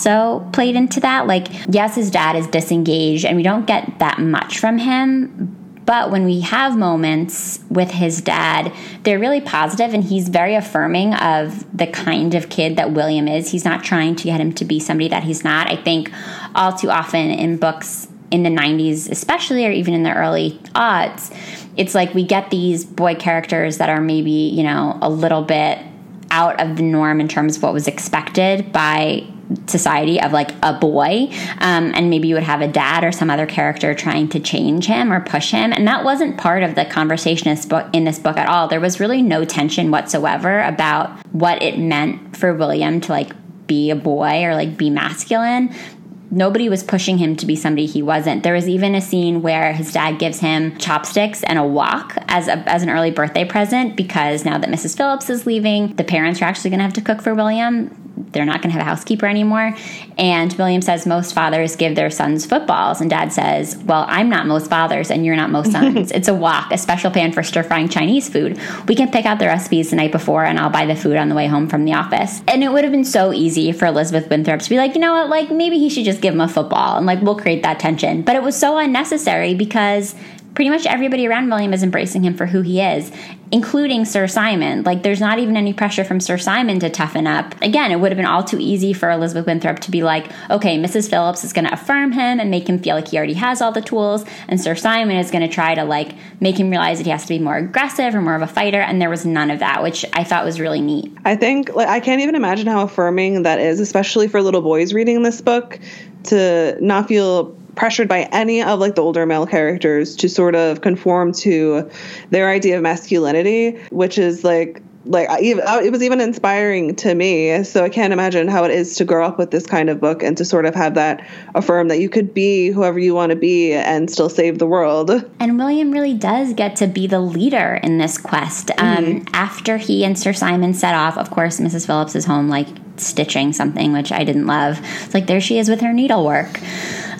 played into that. Like, yes, his dad is disengaged, and we don't get that much from him but when we have moments with his dad, they're really positive and he's very affirming of the kind of kid that William is. He's not trying to get him to be somebody that he's not. I think all too often in books in the 90s, especially, or even in the early aughts, it's like we get these boy characters that are maybe, you know, a little bit out of the norm in terms of what was expected by society of like a boy um, and maybe you would have a dad or some other character trying to change him or push him and that wasn't part of the conversation in this book at all there was really no tension whatsoever about what it meant for william to like be a boy or like be masculine nobody was pushing him to be somebody he wasn't. There was even a scene where his dad gives him chopsticks and a wok as a, as an early birthday present because now that Mrs. Phillips is leaving, the parents are actually going to have to cook for William they're not going to have a housekeeper anymore. And William says most fathers give their sons footballs. And dad says, Well, I'm not most fathers and you're not most sons. it's a wok, a special pan for stir frying Chinese food. We can pick out the recipes the night before and I'll buy the food on the way home from the office. And it would have been so easy for Elizabeth Winthrop to be like, You know what? Like, maybe he should just give him a football and like we'll create that tension. But it was so unnecessary because pretty much everybody around William is embracing him for who he is, including Sir Simon. Like, there's not even any pressure from Sir Simon to toughen up. Again, it would have been all too easy for Elizabeth Winthrop to be like, okay, Mrs. Phillips is going to affirm him and make him feel like he already has all the tools, and Sir Simon is going to try to like make him realize that he has to be more aggressive or more of a fighter. And there was none of that, which I thought was really neat. I think, like, I can't even imagine how affirming that is, especially for little boys reading this book, to not feel pressured by any of like the older male characters to sort of conform to their idea of masculinity, which is like like I even, it was even inspiring to me. So I can't imagine how it is to grow up with this kind of book and to sort of have that affirm that you could be whoever you want to be and still save the world. And William really does get to be the leader in this quest. Um, mm-hmm. After he and Sir Simon set off, of course, Mrs. Phillips is home like stitching something, which I didn't love. It's like there she is with her needlework.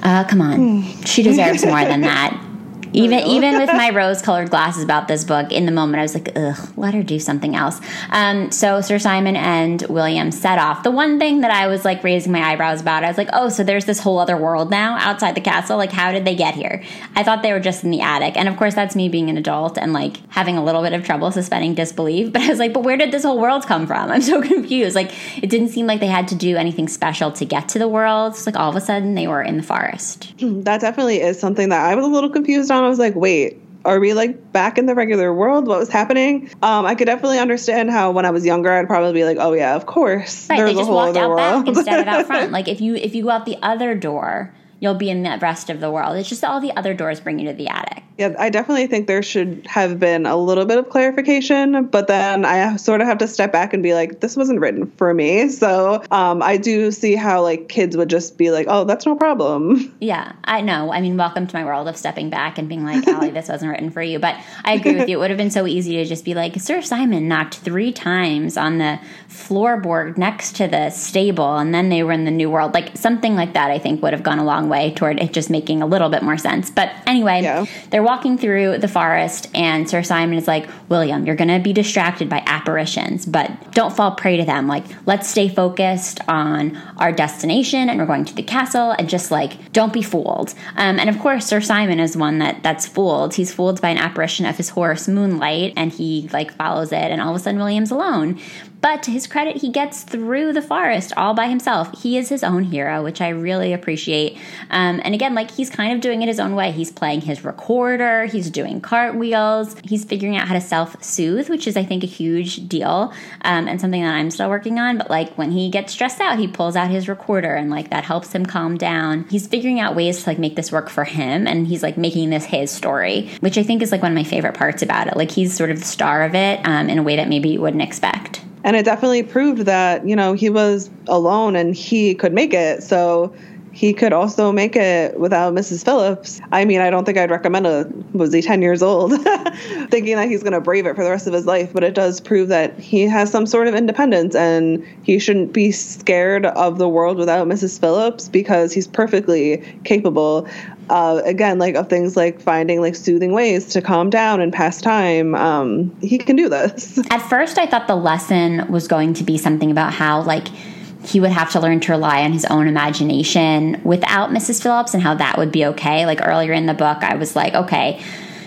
Uh, come on. Hmm. She deserves more than that. Even even with my rose colored glasses about this book, in the moment I was like, ugh, let her do something else. Um, so Sir Simon and William set off. The one thing that I was like raising my eyebrows about, I was like, oh, so there's this whole other world now outside the castle. Like, how did they get here? I thought they were just in the attic, and of course that's me being an adult and like having a little bit of trouble suspending disbelief. But I was like, but where did this whole world come from? I'm so confused. Like, it didn't seem like they had to do anything special to get to the world. It's like all of a sudden they were in the forest. That definitely is something that I was a little confused on. I was like, wait, are we like back in the regular world? What was happening? Um, I could definitely understand how when I was younger, I'd probably be like, oh yeah, of course. Right, they just walked out world. back instead of out front. Like if you if you go out the other door, you'll be in the rest of the world. It's just all the other doors bring you to the attic. Yeah, I definitely think there should have been a little bit of clarification, but then I sort of have to step back and be like, this wasn't written for me. So um, I do see how like kids would just be like, oh, that's no problem. Yeah, I know. I mean, welcome to my world of stepping back and being like, Alli, this wasn't written for you. But I agree with you. It would have been so easy to just be like, Sir Simon knocked three times on the floorboard next to the stable, and then they were in the new world. Like something like that, I think would have gone a long way toward it just making a little bit more sense. But anyway, Yeah. They're walking through the forest, and Sir Simon is like, William, you're going to be distracted by apparitions, but don't fall prey to them. Like, let's stay focused on our destination, and we're going to the castle, and just like, don't be fooled. Um, and of course, Sir Simon is one that that's fooled. He's fooled by an apparition of his horse, Moonlight, and he like follows it, and all of a sudden, William's alone. But to his credit, he gets through the forest all by himself. He is his own hero, which I really appreciate. Um, and again, like he's kind of doing it his own way. He's playing his recorder, he's doing cartwheels, he's figuring out how to self soothe, which is, I think, a huge deal um, and something that I'm still working on. But like when he gets stressed out, he pulls out his recorder and like that helps him calm down. He's figuring out ways to like make this work for him and he's like making this his story, which I think is like one of my favorite parts about it. Like he's sort of the star of it um, in a way that maybe you wouldn't expect. And it definitely proved that, you know, he was alone and he could make it. So he could also make it without Mrs. Phillips. I mean, I don't think I'd recommend a was he 10 years old thinking that he's going to brave it for the rest of his life, but it does prove that he has some sort of independence and he shouldn't be scared of the world without Mrs. Phillips because he's perfectly capable uh, again, like of things like finding like soothing ways to calm down and pass time. Um, he can do this. At first, I thought the lesson was going to be something about how, like, he would have to learn to rely on his own imagination without Mrs. Phillips and how that would be okay. Like, earlier in the book, I was like, okay,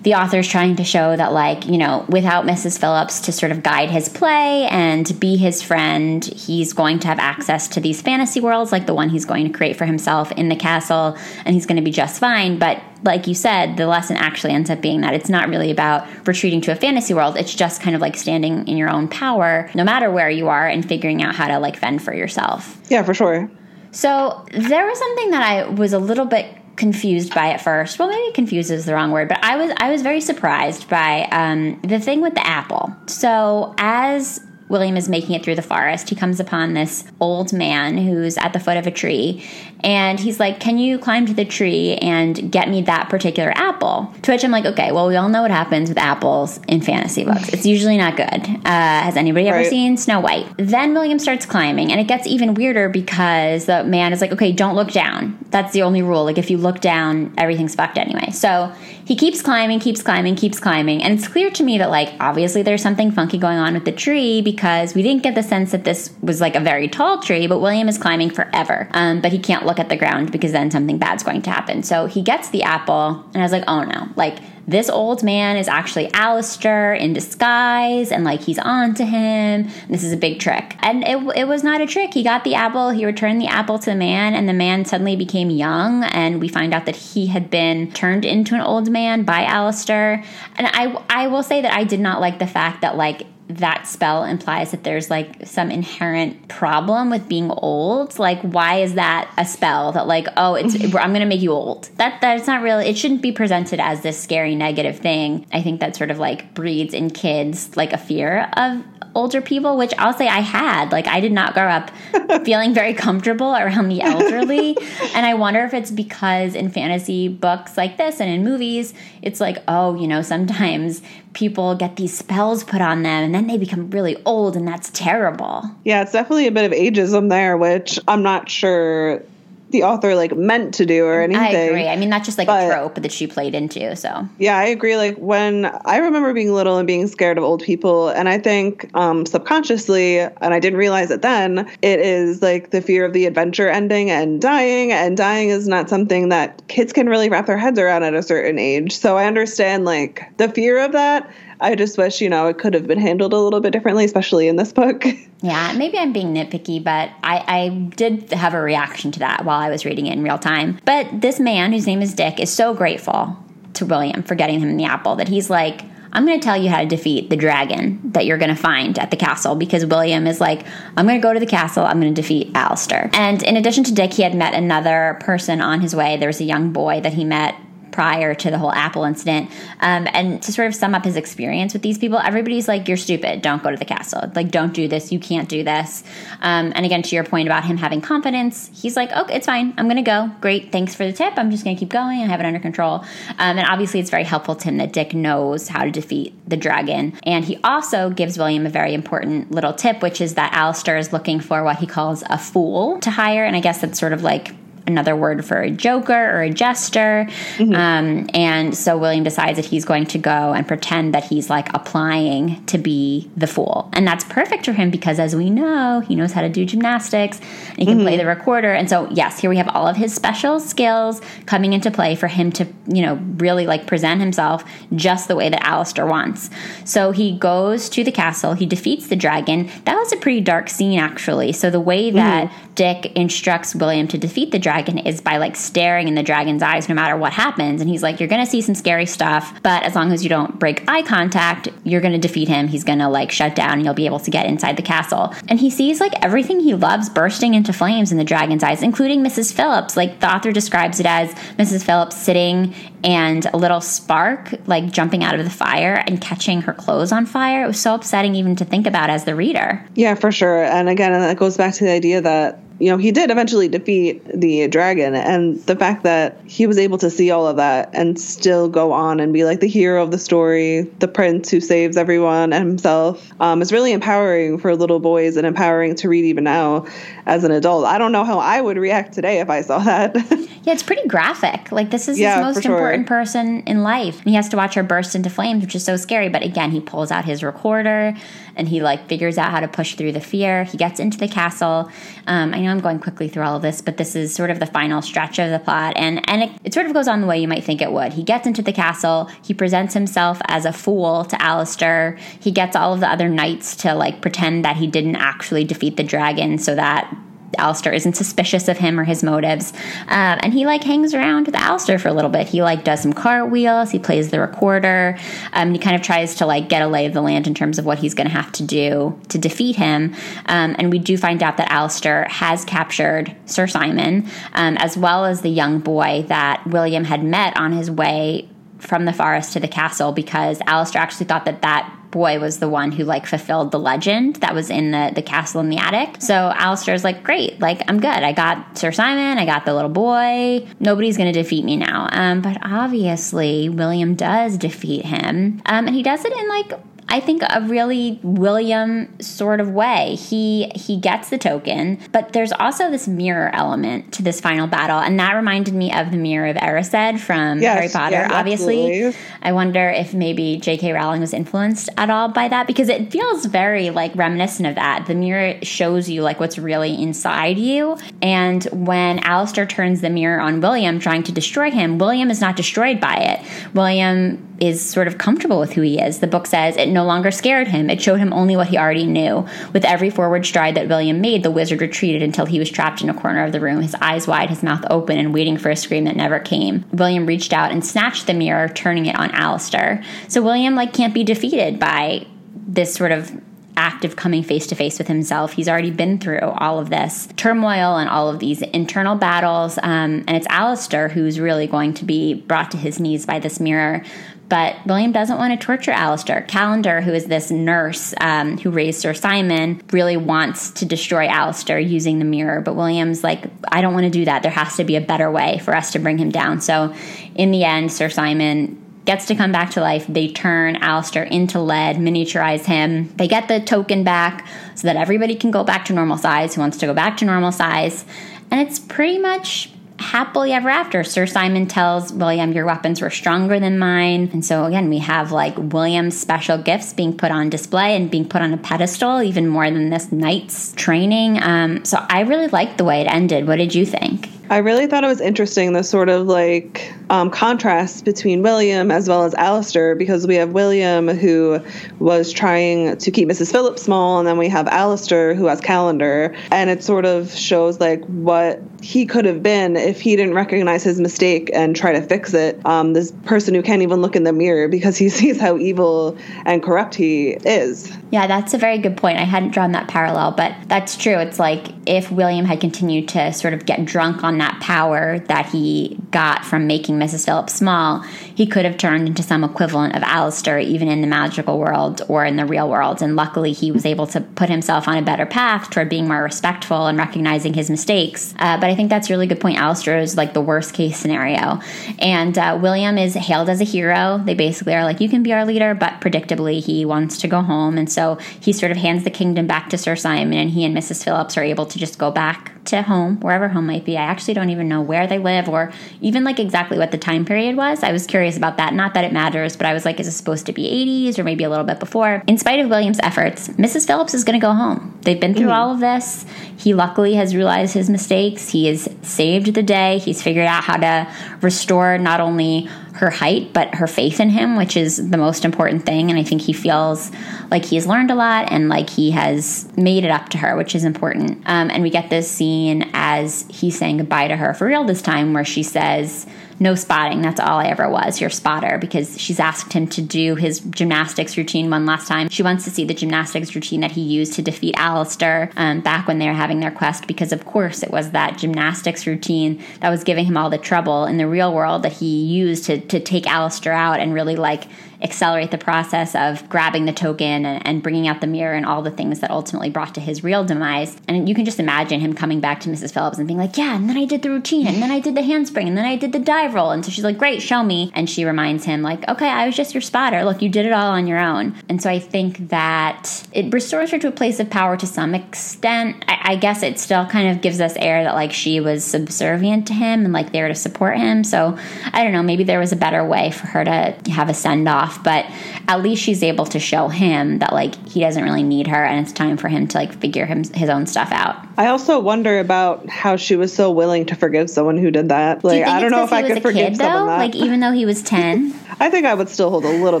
the author's trying to show that, like, you know, without Mrs. Phillips to sort of guide his play and be his friend, he's going to have access to these fantasy worlds, like the one he's going to create for himself in the castle, and he's going to be just fine. But like you said, the lesson actually ends up being that it's not really about retreating to a fantasy world. It's just kind of like standing in your own power, no matter where you are, and figuring out how to like fend for yourself. Yeah, for sure. So there was something that I was a little bit confused by at first. Well, maybe confused is the wrong word, but I was I was very surprised by um, the thing with the apple. So as William is making it through the forest, he comes upon this old man who's at the foot of a tree, and he's like, "Can you climb to the tree and get me that particular apple?" To which I'm like, "Okay, well, we all know what happens with apples in fantasy books. It's usually not good." Uh, has anybody ever Right. seen Snow White? Then William starts climbing, and it gets even weirder because the man is like, "Okay, don't look down. That's the only rule. Like, if you look down, everything's fucked anyway." So he keeps climbing, keeps climbing, keeps climbing, and it's clear to me that like obviously there's something funky going on with the tree because we didn't get the sense that this was like a very tall tree, but William is climbing forever. Um, but he can't look at the ground because then something bad's going to happen. So he gets the apple, and I was like, oh no, like this old man is actually Alastor in disguise and like he's on to him. This is a big trick. And it, it was not a trick. He got the apple, he returned the apple to the man, and the man suddenly became young. And we find out that he had been turned into an old man by Alastor. And I, I will say that I did not like the fact that like that spell implies that there's like some inherent problem with being old. Like, why is that a spell that like, oh, it's I'm gonna make you old? That that's not really. It shouldn't be presented as this scary negative thing. I think that sort of like breeds in kids like a fear of older people, which I'll say I had. Like, I did not grow up feeling very comfortable around the elderly, and I wonder if it's because in fantasy books like this and in movies, it's like, oh, you know, sometimes people get these spells put on them and then they become really old and that's terrible. Yeah, it's definitely a bit of ageism there, which I'm not sure the author like meant to do or anything. I agree. I mean, that's just like But- a trope that she played into. So Yeah, I agree. Like when I remember being little and being scared of old people, and I think um, subconsciously, and I didn't realize it then, it is like the fear of the adventure ending and dying. And dying is not something that kids can really wrap their heads around at a certain age. So I understand like the fear of that. I just wish, you know, it could have been handled a little bit differently, especially in this book. yeah, maybe I'm being nitpicky, but I, I did have a reaction to that while I was reading it in real time. But this man, whose name is Dick, is so grateful to William for getting him the apple that he's like, I'm going to tell you how to defeat the dragon that you're going to find at the castle because William is like, I'm going to go to the castle, I'm going to defeat Alastor. And in addition to Dick, he had met another person on his way. There was a young boy that he met prior to the whole Apple incident. Um, and to sort of sum up his experience with these people, everybody's like, "You're stupid. Don't go to the castle. Like, don't do this. You can't do this." Um, and again, to your point about him having confidence, he's like, "Okay, it's fine. I'm going to go. Great. Thanks for the tip. I'm just going to keep going. I have it under control." Um, and obviously, it's very helpful to him that Dick knows how to defeat the dragon. And he also gives William a very important little tip, which is that Alastor is looking for what he calls a fool to hire. And I guess that's sort of like another word for a joker or a jester. Mm-hmm. Um, and so William decides that he's going to go and pretend that he's like applying to be the fool. And that's perfect for him because, as we know, he knows how to do gymnastics and he can mm-hmm. play the recorder. And so, yes, here we have all of his special skills coming into play for him to, you know, really like present himself just the way that Alastor wants. So he goes to the castle, he defeats the dragon. That was a pretty dark scene, actually. So the way that mm-hmm. Dick instructs William to defeat the dragon dragon is by like staring in the dragon's eyes no matter what happens. And he's like, You're gonna see some scary stuff, but as long as you don't break eye contact, you're gonna defeat him. He's gonna like shut down and you'll be able to get inside the castle. And he sees like everything he loves bursting into flames in the dragon's eyes, including Mrs. Phillips. Like the author describes it as Mrs. Phillips sitting and a little spark like jumping out of the fire and catching her clothes on fire. It was so upsetting even to think about as the reader. Yeah, for sure. And again, that goes back to the idea that you know, he did eventually defeat the dragon. And the fact that he was able to see all of that and still go on and be like the hero of the story, the prince who saves everyone and himself, um, is really empowering for little boys and empowering to read even now as an adult. I don't know how I would react today if I saw that. yeah, it's pretty graphic. Like, this is yeah, his most important sure. person in life. And he has to watch her burst into flames, which is so scary. But again, he pulls out his recorder and he like figures out how to push through the fear. He gets into the castle. Um, I know I'm going quickly through all of this, but this is sort of the final stretch of the plot, and and it, it sort of goes on the way you might think it would. He gets into the castle. He presents himself as a fool to Alastor. He gets all of the other knights to like pretend that he didn't actually defeat the dragon, so that Alastor isn't suspicious of him or his motives. Um, and he like hangs around with Alastor for a little bit. He like does some cartwheels. He plays the recorder. Um, he kind of tries to like get a lay of the land in terms of what he's going to have to do to defeat him. Um, and we do find out that Alastor has captured Sir Simon, um, as well as the young boy that William had met on his way from the forest to the castle because Alastor actually thought that that boy was the one who like fulfilled the legend that was in the, the castle in the attic. So Alastor's like, great, like I'm good. I got Sir Simon, I got the little boy. Nobody's gonna defeat me now. Um, but obviously William does defeat him. Um, and he does it in like I think a really William sort of way. He he gets the token, but there's also this mirror element to this final battle, and that reminded me of the mirror of Erised from yes, Harry Potter. Obviously, absolutely. I wonder if maybe J.K. Rowling was influenced at all by that because it feels very like reminiscent of that. The mirror shows you like what's really inside you, and when Alastor turns the mirror on William, trying to destroy him, William is not destroyed by it. William is sort of comfortable with who he is. The book says it no longer scared him, it showed him only what he already knew. With every forward stride that William made, the wizard retreated until he was trapped in a corner of the room, his eyes wide, his mouth open, and waiting for a scream that never came. William reached out and snatched the mirror, turning it on Alastor. So William like can't be defeated by this sort of act of coming face to face with himself. He's already been through all of this turmoil and all of these internal battles. Um, and it's Alastor who's really going to be brought to his knees by this mirror. But William doesn't want to torture Alastor. Calendar, who is this nurse um, who raised Sir Simon, really wants to destroy Alastor using the mirror. But William's like, I don't want to do that. There has to be a better way for us to bring him down. So in the end, Sir Simon gets to come back to life. They turn Alastor into lead, miniaturize him. They get the token back so that everybody can go back to normal size who wants to go back to normal size. And it's pretty much happily ever after. Sir Simon tells William, Your weapons were stronger than mine. And so, again, we have like William's special gifts being put on display and being put on a pedestal, even more than this knight's training. Um, so, I really liked the way it ended. What did you think? I really thought it was interesting the sort of like um, contrast between William as well as Alastor because we have William who was trying to keep Mrs. Phillips small, and then we have Alistair who has Calendar, and it sort of shows like what he could have been if he didn't recognize his mistake and try to fix it. Um, this person who can't even look in the mirror because he sees how evil and corrupt he is. Yeah, that's a very good point. I hadn't drawn that parallel, but that's true. It's like if William had continued to sort of get drunk on that power that he got from making Mrs. Phillips small, he could have turned into some equivalent of Alastor, even in the magical world or in the real world. And luckily, he was able to put himself on a better path toward being more respectful and recognizing his mistakes. Uh, but I think that's a really good point. Alastor is like the worst case scenario. And uh, William is hailed as a hero. They basically are like, you can be our leader, but predictably, he wants to go home. And so he sort of hands the kingdom back to Sir Simon, and he and Mrs. Phillips are able to just go back to home, wherever home might be. I actually don't even know where they live or even like exactly what the time period was. I was curious about that. Not that it matters, but I was like, is it supposed to be 80s or maybe a little bit before? In spite of William's efforts, Mrs. Phillips is going to go home. They've been through mm. all of this. He luckily has realized his mistakes. He has saved the day. He's figured out how to restore not only her height, but her faith in him, which is the most important thing. And I think he feels like he's learned a lot and like he has made it up to her, which is important. Um, and we get this scene as he's saying goodbye to her for real this time, where she says, no spotting. That's all I ever was, your spotter, because she's asked him to do his gymnastics routine one last time. She wants to see the gymnastics routine that he used to defeat Alastor um, back when they were having their quest, because of course it was that gymnastics routine that was giving him all the trouble in the real world that he used to, to take Alastor out and really like accelerate the process of grabbing the token and, and, bringing out the mirror and all the things that ultimately brought to his real demise. And you can just imagine him coming back to Mrs. Phillips and being like, Yeah, and then I did the routine, and then I did the handspring, and then I did the dive roll. And so she's like, Great, show me. And she reminds him, like, Okay, I was just your spotter. Look, you did it all on your own. And so I think that it restores her to a place of power to some extent. I, I guess it still kind of gives us air that like she was subservient to him and like there to support him. So I don't know, maybe there was a better way for her to have a send off off, but at least she's able to show him that like he doesn't really need her and it's time for him to like figure him, his own stuff out. I also wonder about how she was so willing to forgive someone who did that. Like Do I don't know if I could forgive kid, someone that. Like even though he was 10? I think I would still hold a little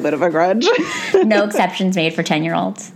bit of a grudge. no exceptions made for 10 year olds.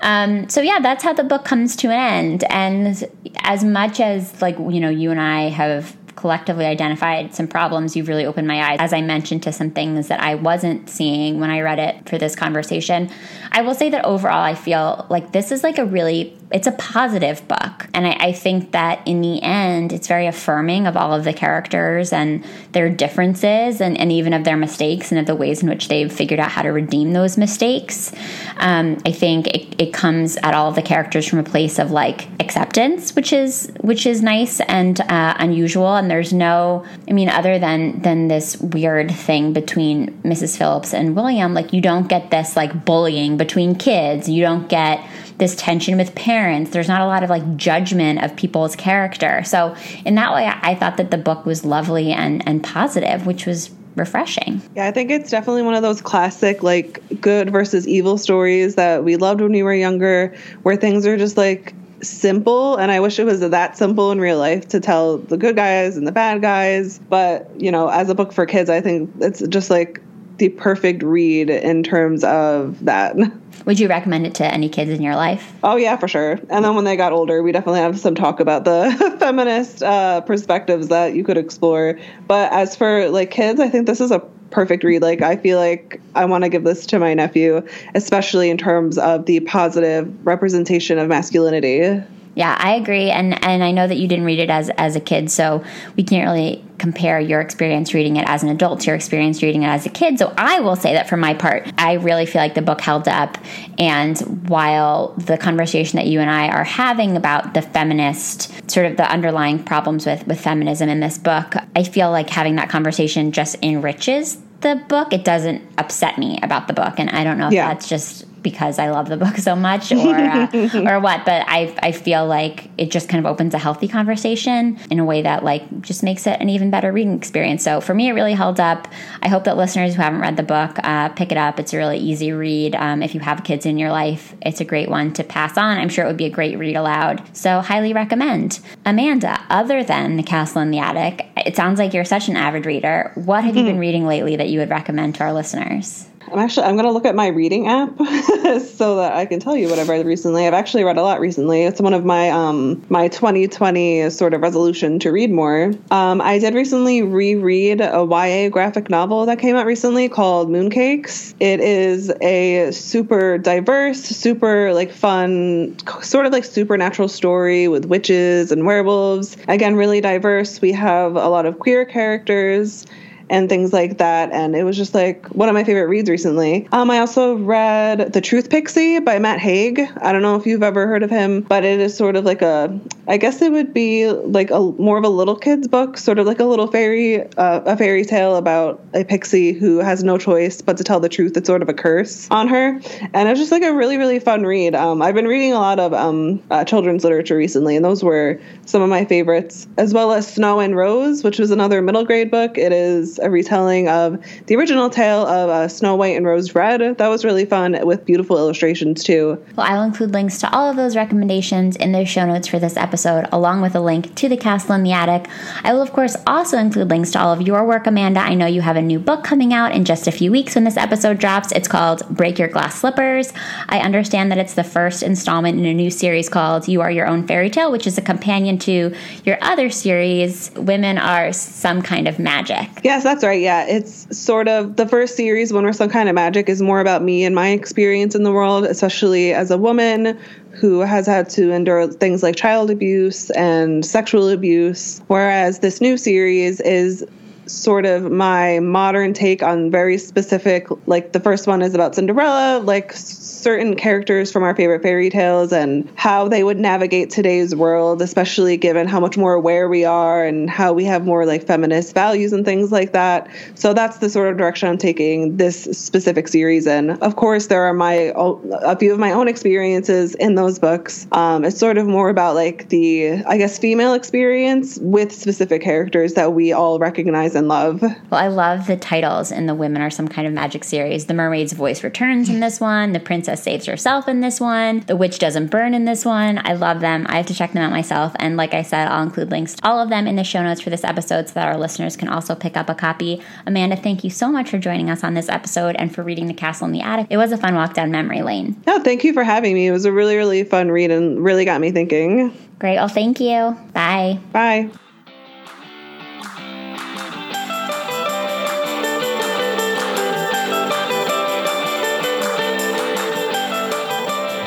um, so yeah, that's how the book comes to an end. And as much as like you know, you and I have collectively identified some problems, you've really opened my eyes, as I mentioned, to some things that I wasn't seeing when I read it for this conversation. I will say that overall, I feel like this is like a really it's a positive book. And I, I, think that in the end, it's very affirming of all of the characters and their differences and, and even of their mistakes and of the ways in which they've figured out how to redeem those mistakes. Um, I think it, it, comes at all of the characters from a place of like acceptance, which is which is nice and uh, unusual. And there's no, I mean, other than than this weird thing between Mrs. Phillips and William, like you don't get this like bullying between kids. You don't get this tension with parents. There's not a lot of like judgment of people's character. So in that way, I thought that the book was lovely and and positive, which was refreshing. Yeah, I think it's definitely one of those classic like good versus evil stories that we loved when we were younger, where things are just like simple and i wish it was that simple in real life to tell the good guys and the bad guys but you know as a book for kids i think it's just like the perfect read in terms of that Would you recommend it to any kids in your life? Oh yeah, for sure. And then when they got older, we definitely have some talk about the feminist uh, perspectives that you could explore. But as for like kids, I think this is a perfect read. Like I feel like I want to give this to my nephew, especially in terms of the positive representation of masculinity. Yeah, I agree, and and I know that you didn't read it as as a kid, so we can't really compare your experience reading it as an adult to your experience reading it as a kid. So I will say that for my part, I really feel like the book held up. And while the conversation that you and I are having about the feminist sort of the underlying problems with with feminism in this book, I feel like having that conversation just enriches the book. It doesn't upset me about the book, and I don't know if yeah. that's just because I love the book so much or uh, or what, but I I feel like it just kind of opens a healthy conversation in a way that like just makes it an even better reading experience. So for me, it really held up. I hope that listeners who haven't read the book uh, pick it up. It's a really easy read. Um, if you have kids in your life, it's a great one to pass on. I'm sure it would be a great read aloud. So highly recommend. Amanda, other than The Castle in the Attic, it sounds like you're such an avid reader. What have you been reading lately that you would recommend to our listeners? I'm actually I'm gonna look at my reading app so that I can tell you what I've read recently. I've actually read a lot recently. It's one of my um my 2020 sort of resolution to read more. Um, I did recently reread a YA graphic novel that came out recently called Mooncakes. It is a super diverse, super like fun, sort of like supernatural story with witches and werewolves. Again, really diverse. We have a lot of queer characters and things like that. And it was just like one of my favorite reads recently. Um, I also read The Truth Pixie by Matt Haig. I don't know if you've ever heard of him, but it is sort of like a, I guess it would be like a more of a little kid's book, sort of like a little fairy, uh, a fairy tale about a pixie who has no choice but to tell the truth. It's sort of a curse on her, and it's just like a really really fun read. Um, I've been reading a lot of um, uh, children's literature recently, and those were some of my favorites, as well as Snow and Rose, which was another middle grade book. It is a retelling of the original tale of uh, Snow White and Rose Red. That was really fun with beautiful illustrations too. Well, I'll include links to all of those recommendations in the show notes for this episode, along with a link to the castle in the attic. I will, of course, also include links to all of your work, Amanda. I know you have a new book coming out in just a few weeks when this episode drops. It's called Break Your Glass Slippers. I understand that it's the first installment in a new series called You Are Your Own Fairy Tale, which is a companion to your other series, Women Are Some Kind of Magic. Yes, that's right. Yeah, it's sort of the first series, Women Are Some Kind of Magic, is more about me and my experience in the world, especially as a woman who has had to endure things like child abuse and sexual abuse. Whereas this new series is sort of my modern take on very specific like the first one is about Cinderella like certain characters from our favorite fairy tales and how they would navigate today's world, especially given how much more aware we are and how we have more like feminist values and things like that. So that's the sort of direction I'm taking this specific series in. Of course, there are my a few of my own experiences in those books. Um, it's sort of more about like the I guess female experience with specific characters that we all recognize and love. Well, I love the titles in the Women Are Some Kind of Magic series. The Mermaid's Voice returns in this one. The princess saves herself in this one. The witch doesn't burn in this one. I love them. I have to check them out myself. And like I said, I'll include links to all of them in the show notes for this episode so that our listeners can also pick up a copy. Amanda, thank you so much for joining us on this episode and for reading The Castle in the Attic. It was a fun walk down memory lane. No, thank you for having me. It was a really, really fun read and really got me thinking. Great. Well, thank you. Bye. Bye.